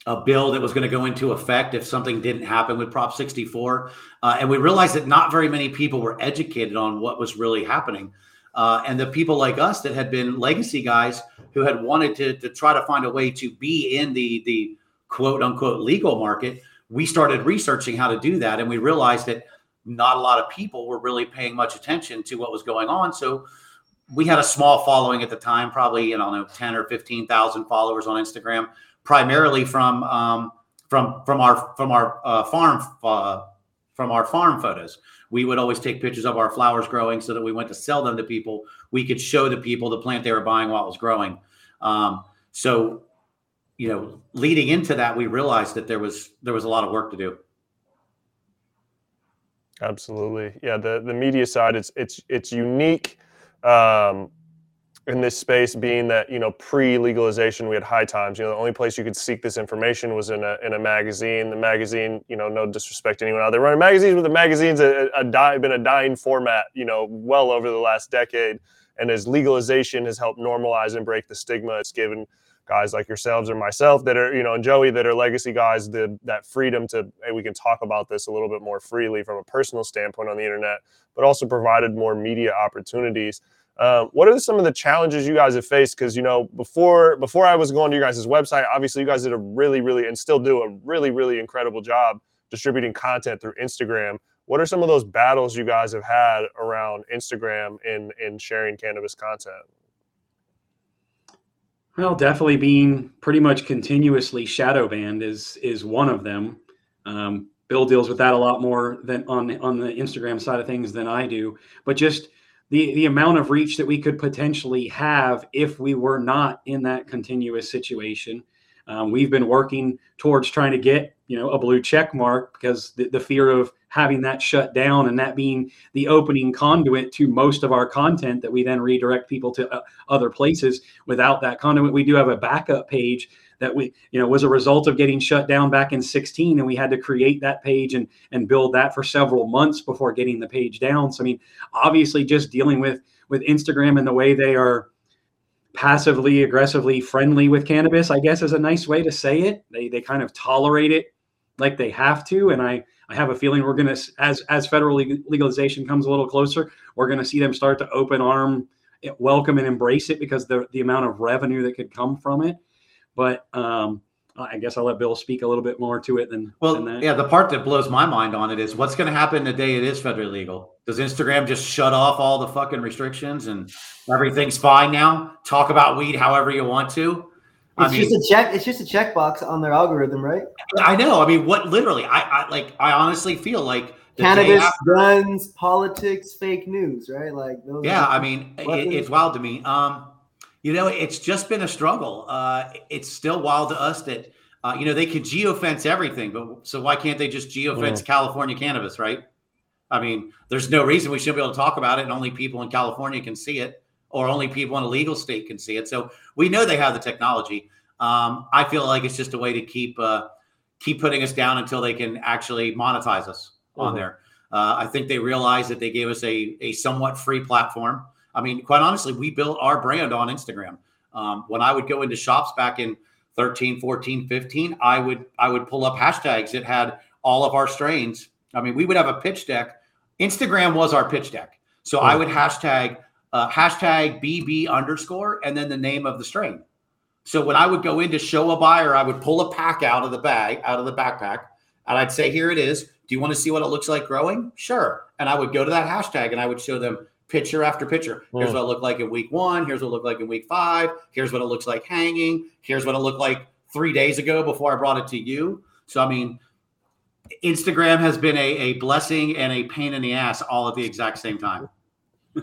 a bill that was going to go into effect if something didn't happen with Prop 64. Uh, and we realized that not very many people were educated on what was really happening. Uh, and the people like us that had been legacy guys who had wanted to, to try to find a way to be in the, the quote unquote legal market, we started researching how to do that. And we realized that not a lot of people were really paying much attention to what was going on. So we had a small following at the time, probably, don't know, 10 or 15,000 followers on Instagram primarily from um, from from our from our uh, farm uh, from our farm photos. We would always take pictures of our flowers growing so that we went to sell them to people. We could show the people the plant they were buying while it was growing. Um, so, you know, leading into that, we realized that there was there was a lot of work to do. Absolutely, yeah. The the media side, it's it's it's unique. Um, in this space being that you know pre-legalization we had High Times. You know the only place you could seek this information was in a, in a magazine. The magazine you know no disrespect to anyone out there running magazines but the magazine's a, a die, been a dying format you know well over the last decade. And as legalization has helped normalize and break the stigma it's given guys like yourselves or myself that are you know and joey that are legacy guys the, that freedom to hey, we can talk about this a little bit more freely from a personal standpoint on the internet but also provided more media opportunities um, what are some of the challenges you guys have faced? Because you know, before before I was going to your guys' website, obviously you guys did a really, really, and still do a really, really incredible job distributing content through Instagram. What are some of those battles you guys have had around Instagram in in sharing cannabis content? Well, definitely being pretty much continuously shadow banned is is one of them. Um, Bill deals with that a lot more than on on the Instagram side of things than I do. But just the the amount of reach that we could potentially have if we were not in that continuous situation. Um, we've been working towards trying to get you know a blue check mark because the, the fear of having that shut down and that being the opening conduit to most of our content that we then redirect people to uh, other places without that conduit we do have a backup page that we you know was a result of getting shut down back in 16 and we had to create that page and and build that for several months before getting the page down. So i mean obviously just dealing with with instagram and the way they are passively aggressively friendly with cannabis i guess is a nice way to say it. They they kind of tolerate it like they have to and i i have a feeling we're going to as as federal legalization comes a little closer we're going to see them start to open arm welcome and embrace it because the the amount of revenue that could come from it but um, I guess I'll let Bill speak a little bit more to it than well. Than yeah, the part that blows my mind on it is what's going to happen the day it is federally legal. Does Instagram just shut off all the fucking restrictions and everything's fine now? Talk about weed however you want to. It's mean, just a check. It's just a checkbox on their algorithm, right? I know. I mean, what literally? I, I like. I honestly feel like cannabis, after, guns, politics, fake news, right? Like, yeah. I mean, it, it's wild to me. Um, you know, it's just been a struggle. Uh, it's still wild to us that uh, you know they can geofence everything, but so why can't they just geofence mm. California cannabis, right? I mean, there's no reason we shouldn't be able to talk about it, and only people in California can see it, or only people in a legal state can see it. So we know they have the technology. Um, I feel like it's just a way to keep uh, keep putting us down until they can actually monetize us mm-hmm. on there. Uh, I think they realize that they gave us a a somewhat free platform. I mean, quite honestly, we built our brand on Instagram. Um, when I would go into shops back in 13, 14, 15, I would I would pull up hashtags that had all of our strains. I mean, we would have a pitch deck. Instagram was our pitch deck. So I would hashtag uh, hashtag BB underscore and then the name of the strain. So when I would go in to show a buyer, I would pull a pack out of the bag, out of the backpack, and I'd say, "Here it is. Do you want to see what it looks like growing?" Sure. And I would go to that hashtag and I would show them picture after picture. Here's mm. what it looked like in week one. Here's what it looked like in week five. Here's what it looks like hanging. Here's what it looked like three days ago before I brought it to you. So, I mean, Instagram has been a, a blessing and a pain in the ass all at the exact same time. uh,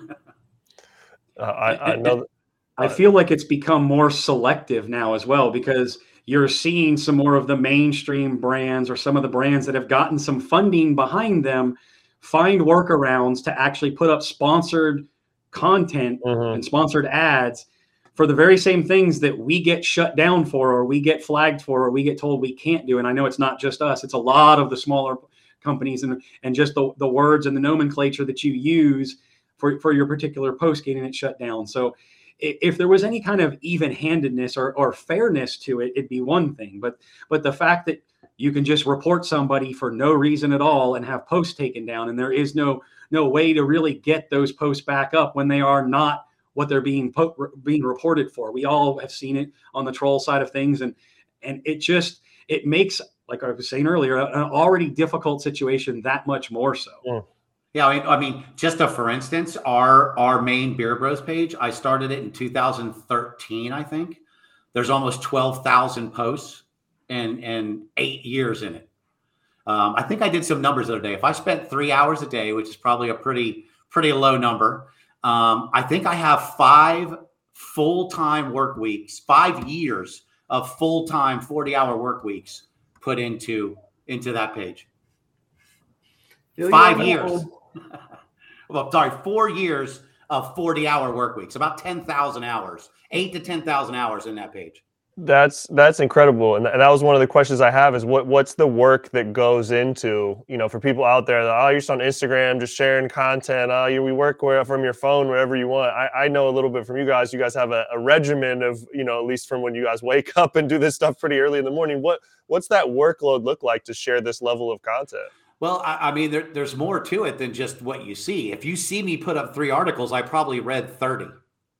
I, I know. That, I feel like it's become more selective now as well because you're seeing some more of the mainstream brands or some of the brands that have gotten some funding behind them find workarounds to actually put up sponsored content mm-hmm. and sponsored ads for the very same things that we get shut down for or we get flagged for or we get told we can't do and i know it's not just us it's a lot of the smaller companies and and just the, the words and the nomenclature that you use for, for your particular post getting it shut down. So if there was any kind of even-handedness or, or fairness to it, it'd be one thing. But but the fact that you can just report somebody for no reason at all and have posts taken down, and there is no no way to really get those posts back up when they are not what they're being po- being reported for. We all have seen it on the troll side of things, and and it just it makes like I was saying earlier an already difficult situation that much more so. Yeah. Yeah, I mean, I mean, just a for instance, our our main Beard Bros page, I started it in 2013, I think. There's almost 12,000 posts and and eight years in it. Um, I think I did some numbers the other day. If I spent three hours a day, which is probably a pretty pretty low number, um, I think I have five full time work weeks, five years of full time 40 hour work weeks put into into that page. Five years. well, sorry, four years of 40 hour work weeks, about 10,000 hours, eight to 10,000 hours in that page. That's that's incredible, and that was one of the questions I have: is what what's the work that goes into you know for people out there that oh you're just on Instagram just sharing content oh you we work where, from your phone wherever you want. I, I know a little bit from you guys. You guys have a, a regimen of you know at least from when you guys wake up and do this stuff pretty early in the morning. What what's that workload look like to share this level of content? Well, I, I mean, there, there's more to it than just what you see. If you see me put up three articles, I probably read 30,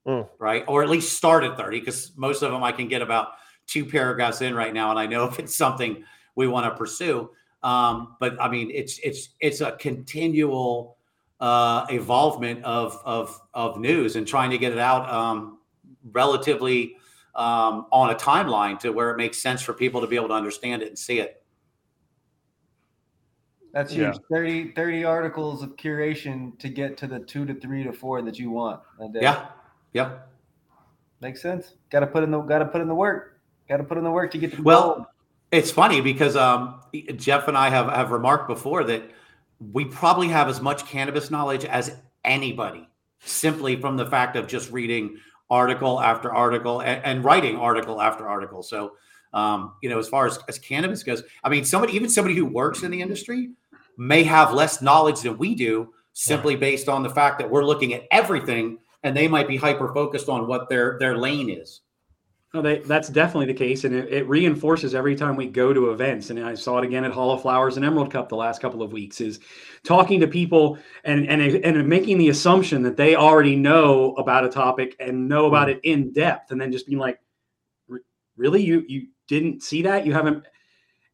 mm. right? Or at least start at 30, because most of them I can get about two paragraphs in right now, and I know if it's something we want to pursue. Um, but I mean, it's it's it's a continual uh, evolvement of of of news and trying to get it out um, relatively um, on a timeline to where it makes sense for people to be able to understand it and see it. That's huge. Yeah. 30, 30 articles of curation to get to the two to three to four that you want. Yeah. Yep. Makes sense. Got to put in the got to put in the work. Got to put in the work to get the well. Goal. It's funny because um, Jeff and I have have remarked before that we probably have as much cannabis knowledge as anybody, simply from the fact of just reading article after article and, and writing article after article. So um, you know, as far as, as cannabis goes, I mean, somebody, even somebody who works in the industry may have less knowledge than we do simply based on the fact that we're looking at everything and they might be hyper focused on what their, their lane is. No, they, that's definitely the case, and it, it, reinforces every time we go to events. And I saw it again at Hall of Flowers and Emerald Cup the last couple of weeks. Is talking to people and and and making the assumption that they already know about a topic and know about it in depth, and then just being like, "Really, you you didn't see that, you haven't.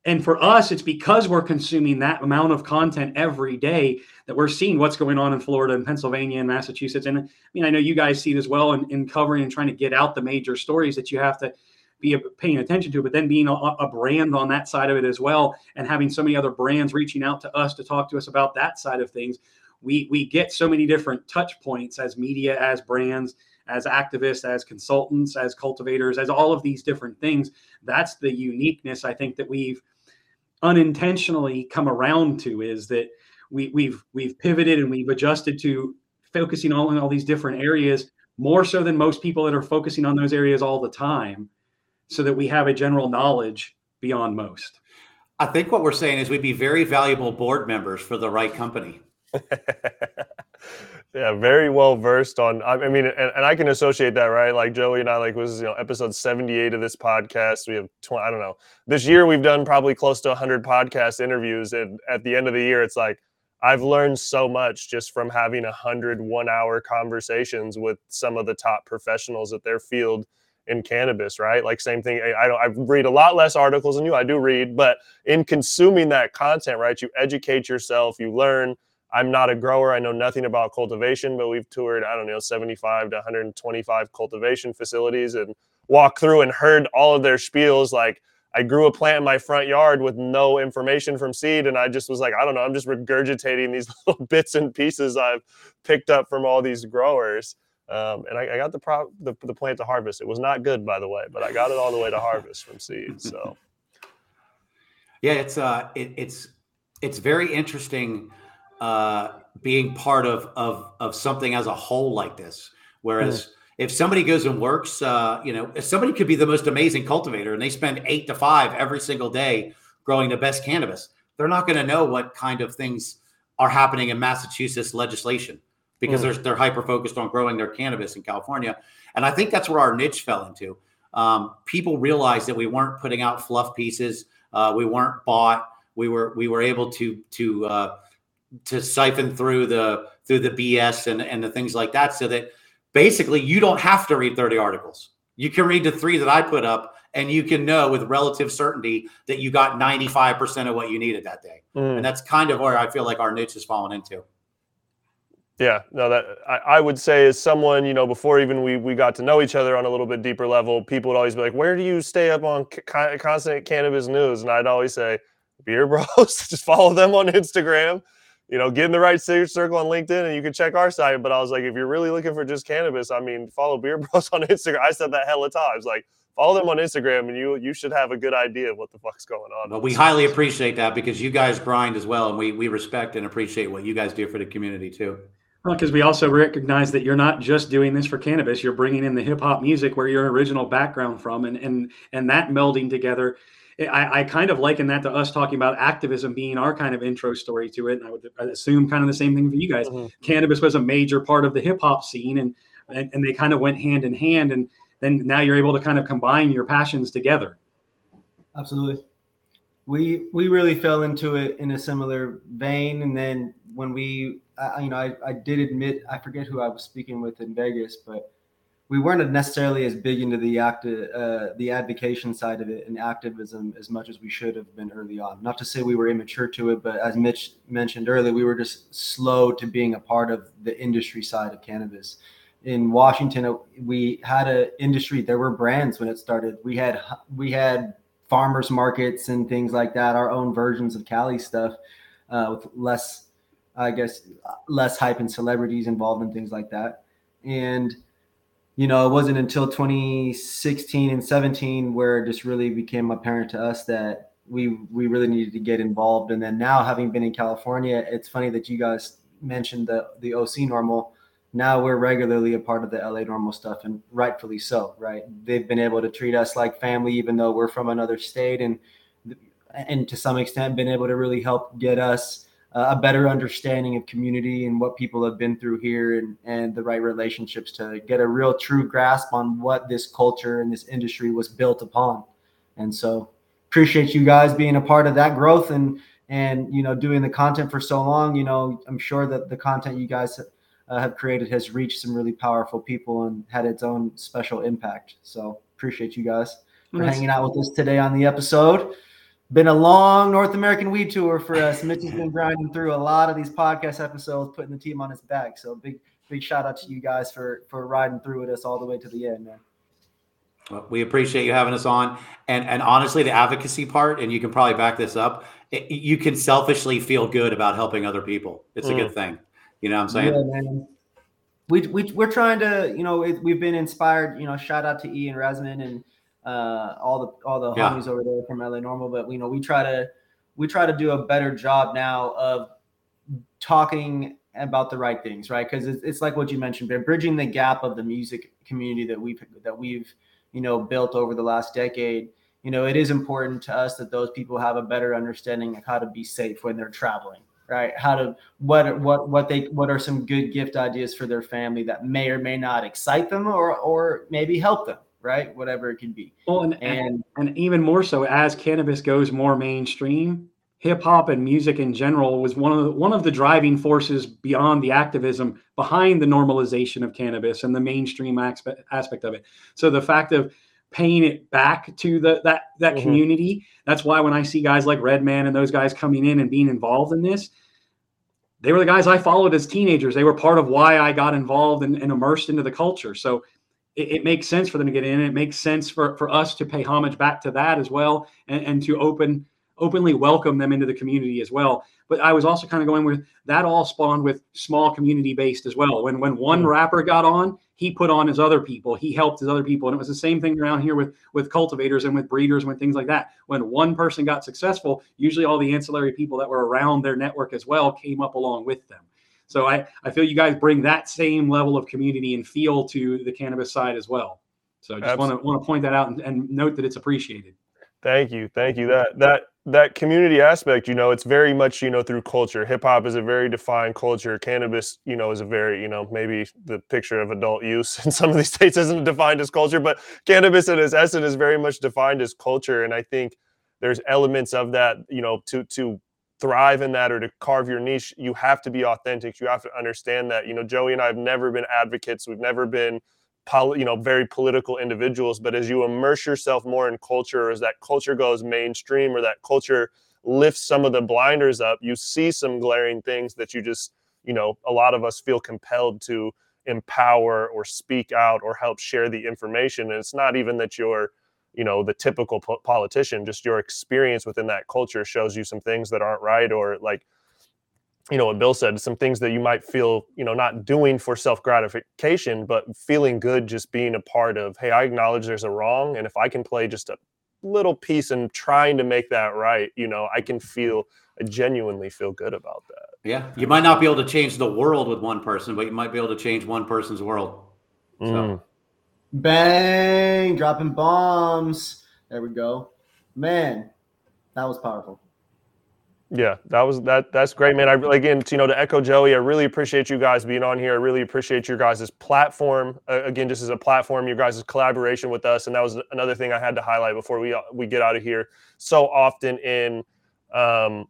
And for us, it's because we're consuming that amount of content every day that we're seeing what's going on in Florida and Pennsylvania and Massachusetts. And I mean, I know you guys see it as well in, in covering and trying to get out the major stories that you have to be paying attention to, but then being a, a, brand on that side of it as well, and having so many other brands reaching out to us to talk to us about that side of things, we we get so many different touch points as media, as brands, as activists, as consultants, as cultivators, as all of these different things. That's the uniqueness I think that we've unintentionally come around to is that we, we've we've pivoted and we've adjusted to focusing on all these different areas more so than most people that are focusing on those areas all the time, so that we have a general knowledge beyond most. I think what we're saying is we'd be very valuable board members for the right company. yeah, very well versed on. I mean, and, and, I can associate that, right? Like Joey and I, like was you know episode seventy eight of this podcast. We have twenty. I don't know. This year we've done probably close to hundred podcast interviews, and at the end of the year, it's like I've learned so much just from having a hundred one hour conversations with some of the top professionals at their field in cannabis, right? Like same thing. I don't. I read a lot less articles than you. I do read, but in consuming that content, right? You educate yourself. You learn I'm not a grower. I know nothing about cultivation, but we've toured, I don't know, 75 to 125 cultivation facilities and walked through and heard all of their spiels. Like, I grew a plant in my front yard with no information from seed. And I just was like, I don't know, I'm just regurgitating these little bits and pieces I've picked up from all these growers. Um, and I, I got the, pro- the, the plant to harvest. It was not good, by the way, but I got it all the way to harvest from seed. So, yeah, it's uh, it, it's it's very interesting uh, being part of of of something as a whole like this. Whereas mm. if somebody goes and works, uh, you know, if somebody could be the most amazing cultivator and they spend eight to five every single day growing the best cannabis, they're not going to know what kind of things are happening in Massachusetts legislation because mm. they're they're hyper focused on growing their cannabis in California, and I think that's where our niche fell into. Um, people realized that we weren't putting out fluff pieces, uh, we weren't bought, we were we were able to to uh, to siphon through the through the BS and and the things like that, so that basically you don't have to read 30 articles. You can read the three that I put up, and you can know with relative certainty that you got 95% of what you needed that day. Mm. And that's kind of where I feel like our niche has fallen into. Yeah, no, that I, I, would say as someone, you know, before even we we got to know each other on a little bit deeper level, people would always be like, "Where do you stay up on c- constant cannabis news?" And I'd always say, "Beard Bros, just follow them on Instagram." You know, get in the right circle on LinkedIn, and you can check our site. But I was like, if you're really looking for just cannabis, I mean, follow Beard Bros on Instagram. I said that hella times. Like, follow them on Instagram, and you you should have a good idea of what the fuck's going on. Well, we highly appreciate that because you guys grind as well, and we we respect and appreciate what you guys do for the community too. Well, because we also recognize that you're not just doing this for cannabis; you're bringing in the hip hop music where your original background from, and and and that melding together. I, I, kind of liken that to us talking about activism being our kind of intro story to it. And I would assume kind of the same thing for you guys. Mm-hmm. Cannabis was a major part of the hip hop scene, and, and and they kind of went hand in hand. And then now you're able to kind of combine your passions together. Absolutely. We we really fell into it in a similar vein, and then when we, uh, you know, I, I did admit I forget who I was speaking with in Vegas, but we weren't necessarily as big into the active uh, the advocation side of it and activism as much as we should have been early on. Not to say we were immature to it, but as Mitch mentioned earlier, we were just slow to being a part of the industry side of cannabis in Washington, we had an industry. There were brands when it started. We had we had farmers markets and things like that. Our own versions of Cali stuff uh, with less, I guess, less hype and celebrities involved and things like that. And you know, it wasn't until 2016 and 17 where it just really became apparent to us that we we really needed to get involved. And then now, having been in California, it's funny that you guys mentioned the the OC NORML. now we're regularly a part of the LA NORML stuff, and rightfully so, right? They've been able to treat us like family, even though we're from another state, and and to some extent been able to really help get us a better understanding of community and what people have been through here, and and the right relationships to get a real true grasp on what this culture and this industry was built upon. And so appreciate you guys being a part of that growth and and you know doing the content for so long. You know, I'm sure that the content you guys uh, have created has reached some really powerful people and had its own special impact. So appreciate you guys for nice. hanging out with us today on the episode. Been a long North American weed tour for us. Mitch has been grinding through a lot of these podcast episodes, putting the team on his back. So big, big shout out to you guys for for riding through with us all the way to the end, man. Well, we appreciate you having us on, and and honestly, the advocacy part, and you can probably back this up. It, you can selfishly feel good about helping other people. It's mm. a good thing. You know what I'm saying? Yeah, man. We, we, we're trying to, you know, it, we've been inspired, you know, shout out to Ian Resman and uh, all the, all the yeah. homies over there from LA NORML. but you know, we try to, we try to do a better job now of talking about the right things, right? Because it's, it's like what you mentioned, but bridging the gap of the music community that we've that we've you know built over the last decade. You know, it is important to us that those people have a better understanding of how to be safe when they're traveling, right how to what what what they what are some good gift ideas for their family that may or may not excite them or or maybe help them right whatever it can be well and and, and even more so as cannabis goes more mainstream hip hop and music in general was one of the, one of the driving forces beyond the activism behind the normalization of cannabis and the mainstream aspect aspect of it so the fact of paying it back to the that that mm-hmm. community. That's why when I see guys like Redman and those guys coming in and being involved in this, they were the guys I followed as teenagers. They were part of why I got involved and, and immersed into the culture. So it, it, makes sense for them to get in. It makes sense for, for us to pay homage back to that as well and, and to open openly welcome them into the community as well. But I was also kind of going with that all spawned with small community based as well. When when one mm. rapper got on, he put on his other people, he helped his other people, and it was the same thing around here with with cultivators and with breeders and things like that. When one person got successful, usually all the ancillary people that were around their network as well came up along with them. So I I feel you guys bring that same level of community and feel to the cannabis side as well. So I just want to want to point that out and, and note that it's appreciated. Thank you, thank you. That that that community aspect, you know, it's very much, you know, through culture. Hip hop is a very defined culture. Cannabis, you know, is a very, you know, maybe the picture of adult use in some of these states isn't defined as culture, but cannabis in its essence is very much defined as culture. And I think there's elements of that, you know, to to thrive in that or to carve your niche, you have to be authentic. You have to understand that. You know, Joey and I have never been advocates. We've never been poli- you know very political individuals but as you immerse yourself more in culture or as that culture goes mainstream or that culture lifts some of the blinders up you see some glaring things that you just you know a lot of us feel compelled to empower or speak out or help share the information and it's not even that you're you know the typical po- politician just your experience within that culture shows you some things that aren't right or like you know what bill said some things that you might feel you know not doing for self gratification but feeling good just being a part of hey i acknowledge there's a wrong and if i can play just a little piece and trying to make that right you know i can feel I genuinely feel good about that yeah you might not be able to change the world with one person but you might be able to change one person's world so. Mm. Bang dropping bombs there we go man that was powerful yeah, that was that. That's great, man. I again, you know, to echo Joey, I really appreciate you guys being on here. I really appreciate your guys' platform. Uh, again, just as a platform, your guys' collaboration with us, and that was another thing I had to highlight before we uh, we get out of here. So often in um,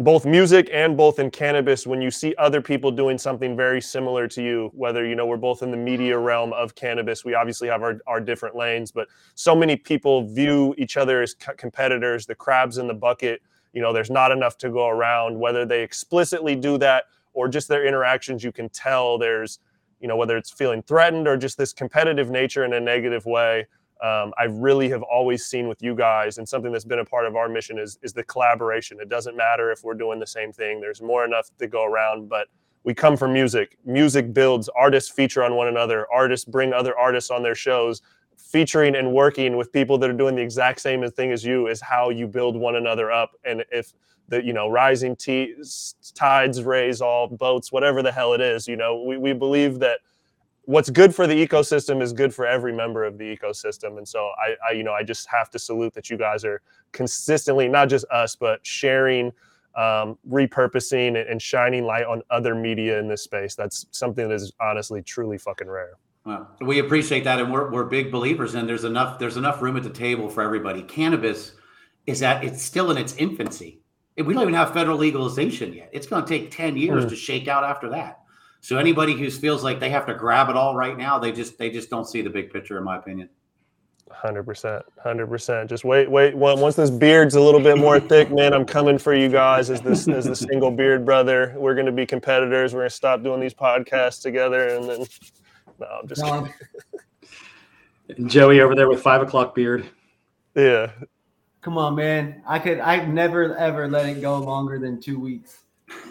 both music and both in cannabis, when you see other people doing something very similar to you, whether you know we're both in the media realm of cannabis, we obviously have our, our different lanes, but so many people view each other as competitors, the crabs in the bucket. You know there's not enough to go around. Whether they explicitly do that or just their interactions you can tell there's you know whether it's feeling threatened or just this competitive nature in a negative way um, i really have always seen with you guys and something that's been a part of our mission is is the collaboration. It doesn't matter if we're doing the same thing. There's more enough to go around but we come from music. Music builds artists feature on one another. Artists bring other artists on their shows. Featuring and working with people that are doing the exact same thing as you is how you build one another up. And if the you know rising t- tides raise all boats whatever the hell it is you know we, we believe that what's good for the ecosystem is good for every member of the ecosystem and so I, I you know i just have to salute that you guys are consistently not just us but sharing um, repurposing and shining light on other media in this space that's something that is honestly truly fucking rare well, we appreciate that, and we're, we're big believers. And there's enough there's enough room at the table for everybody. Cannabis is that it's still in its infancy. We don't even have federal legalization yet. It's going to take ten years mm. to shake out after that. So anybody who feels like they have to grab it all right now, they just they just don't see the big picture, in my opinion. Hundred percent, hundred percent. Just wait, wait. Once this beard's a little bit more thick, man, I'm coming for you guys as this as the single beard brother. We're going to be competitors. We're going to stop doing these podcasts together, and then no, I'm just no. Joey over there with five o'clock beard. Yeah. Come on, man. I could I've never ever let it go longer than two weeks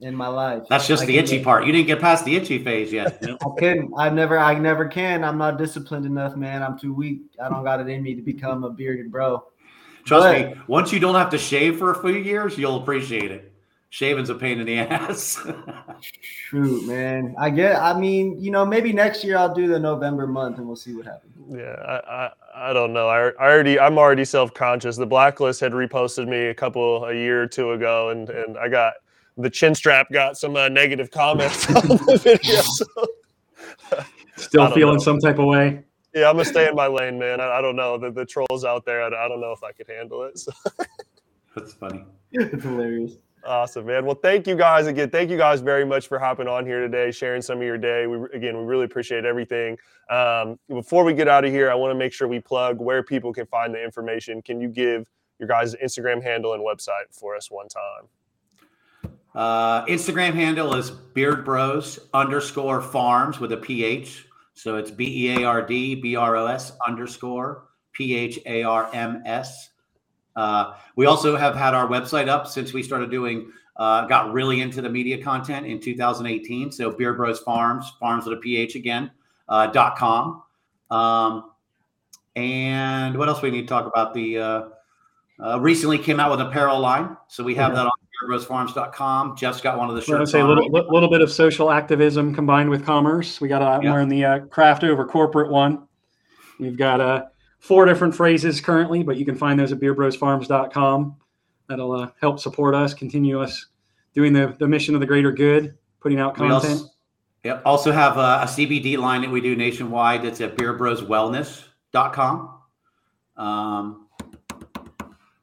in my life. That's just I the itchy part. You didn't get past the itchy phase yet. I couldn't. I never I never can. I'm not disciplined enough, man. I'm too weak. I don't got it in me to become a bearded bro. Trust but, me, once you don't have to shave for a few years, you'll appreciate it shaving's a pain in the ass. Shoot, man. I get. I mean, you know, maybe next year I'll do the November month and we'll see what happens. Yeah, I, I, I don't know. I, I already, I'm already self conscious. The blacklist had reposted me a couple a year or two ago, and and I got the chin strap got some uh, negative comments on the video. So. Still feeling know. some type of way. Yeah, I'm gonna stay in my lane, man. I, I don't know the, the trolls out there. I, I don't know if I could handle it. So. That's funny. It's hilarious. Awesome, man. Well, thank you guys again. Thank you guys very much for hopping on here today, sharing some of your day. We again, we really appreciate everything. Um, before we get out of here, I want to make sure we plug where people can find the information. Can you give your guys' Instagram handle and website for us one time? Uh, Instagram handle is Beard Bros underscore Farms with a PH. So it's B E A R D B R O S underscore P H A R M S uh, we also have had our website up since we started doing, uh, got really into the media content in 2018. So Beard Bros Farms, farms with a PH again, uh, dot com. Um, and what else we need to talk about? The uh, uh, recently came out with apparel line. So we have mm-hmm. that beardbrospharms.com. Jeff's got one of the shirts. say a little, little bit of social activism combined with commerce. We got a, yeah. wearing the uh, craft over corporate one. We've got a four different phrases currently, but you can find those at beardbrospharms.com. That'll uh, help support us, continue us doing the, the mission of the greater good, putting out content. Also, yep. Also have a, a, CBD line that we do nationwide. That's at beardbroswellness.com. Um,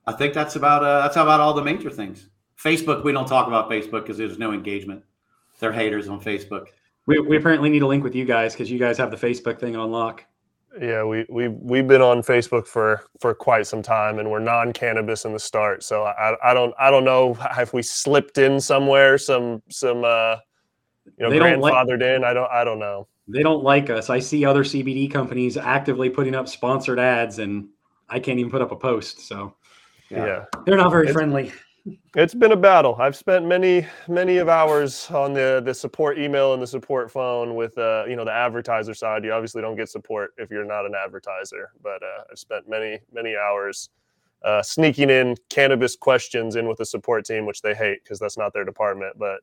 I think that's about uh, that's about all the major things. Facebook, we don't talk about Facebook because there's no engagement. They're haters on Facebook. We, we apparently need a link with you guys because you guys have the Facebook thing on lock. Yeah, we we we've been on Facebook for for quite some time, and we're non-cannabis in the start. So I I don't I don't know if we slipped in somewhere, some some uh, you know they grandfathered like, in. I don't I don't know. They don't like us. I see other CBD companies actively putting up sponsored ads, and I can't even put up a post. So yeah, yeah. they're not very it's, friendly. It's been a battle. I've spent many, many of hours on the the support email and the support phone with uh, you know the advertiser side. You obviously don't get support if you're not an advertiser, but uh, I've spent many, many hours uh, sneaking in cannabis questions in with the support team, which they hate because that's not their department. But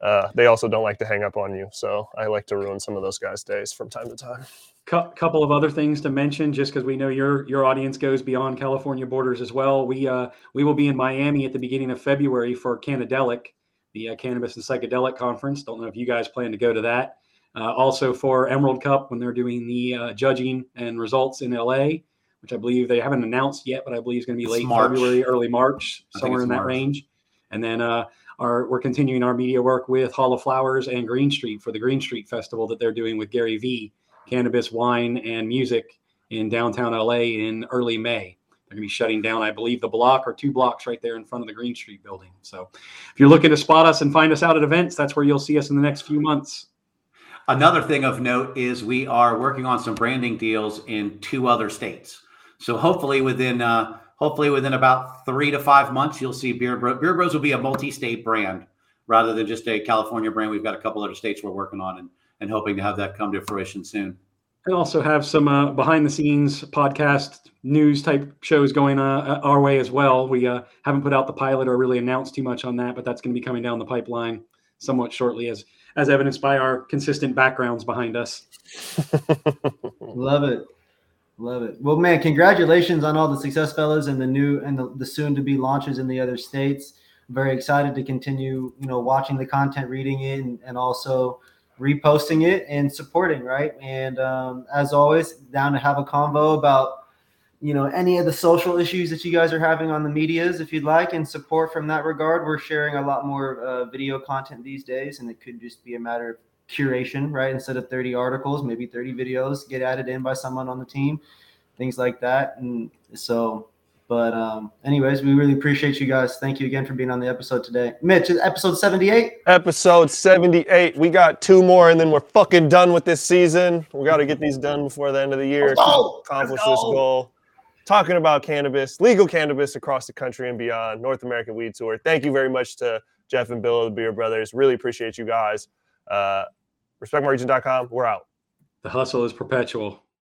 uh, they also don't like to hang up on you, so I like to ruin some of those guys' days from time to time couple of other things to mention, just because we know your your audience goes beyond California borders as well. We uh, we will be in Miami at the beginning of February for Cannadelic, the uh, Cannabis and Psychedelic Conference. Don't know if you guys plan to go to that. Uh, also for Emerald Cup when they're doing the uh, judging and results in LA, which I believe they haven't announced yet, but I believe is going to be late February, early March, somewhere in that range. And then uh, our, we're continuing our media work with Hall of Flowers and Green Street for the Green Street Festival that they're doing with Gary Vee cannabis, wine, and music in downtown LA in early May. They're going to be shutting down, I believe, the block or two blocks right there in front of the Green Street building. So if you're looking to spot us and find us out at events, that's where you'll see us in the next few months. Another thing of note is we are working on some branding deals in two other states. So hopefully within uh, hopefully within about three to five months, you'll see Beard Bros. Beard Bros will be a multi-state brand rather than just a California brand. We've got a couple other states we're working on, and and hoping to have that come to fruition soon. I also have some uh, behind the scenes podcast news type shows going uh, our way as well. We uh, haven't put out the pilot or really announced too much on that, but that's going to be coming down the pipeline somewhat shortly, as as evidenced by our consistent backgrounds behind us. Love it, love it. Well, man, congratulations on all the success, fellas, and the new and the, the soon to be launches in the other states. very excited to continue, you know, watching the content, reading it, and, and also reposting it and supporting, right? And um, as always, down to have a convo about you know any of the social issues that you guys are having on the medias if you'd like and support from that regard. We're sharing a lot more uh, video content these days and it could just be a matter of curation right? Instead of 30 articles maybe 30 videos get added in by someone on the team things like that. And so but um, anyways, we really appreciate you guys. Thank you again for being on the episode today. Mitch, episode 78? Episode 78. We got two more and then we're fucking done with this season. We got to get these done before the end of the year to accomplish this goal. Talking about cannabis, legal cannabis across the country and beyond, North American Weed Tour. Thank you very much to Jeff and Bill of the Beard Brothers. Really appreciate you guys. Uh, RespectMyRegion.com. We're out. The hustle is perpetual.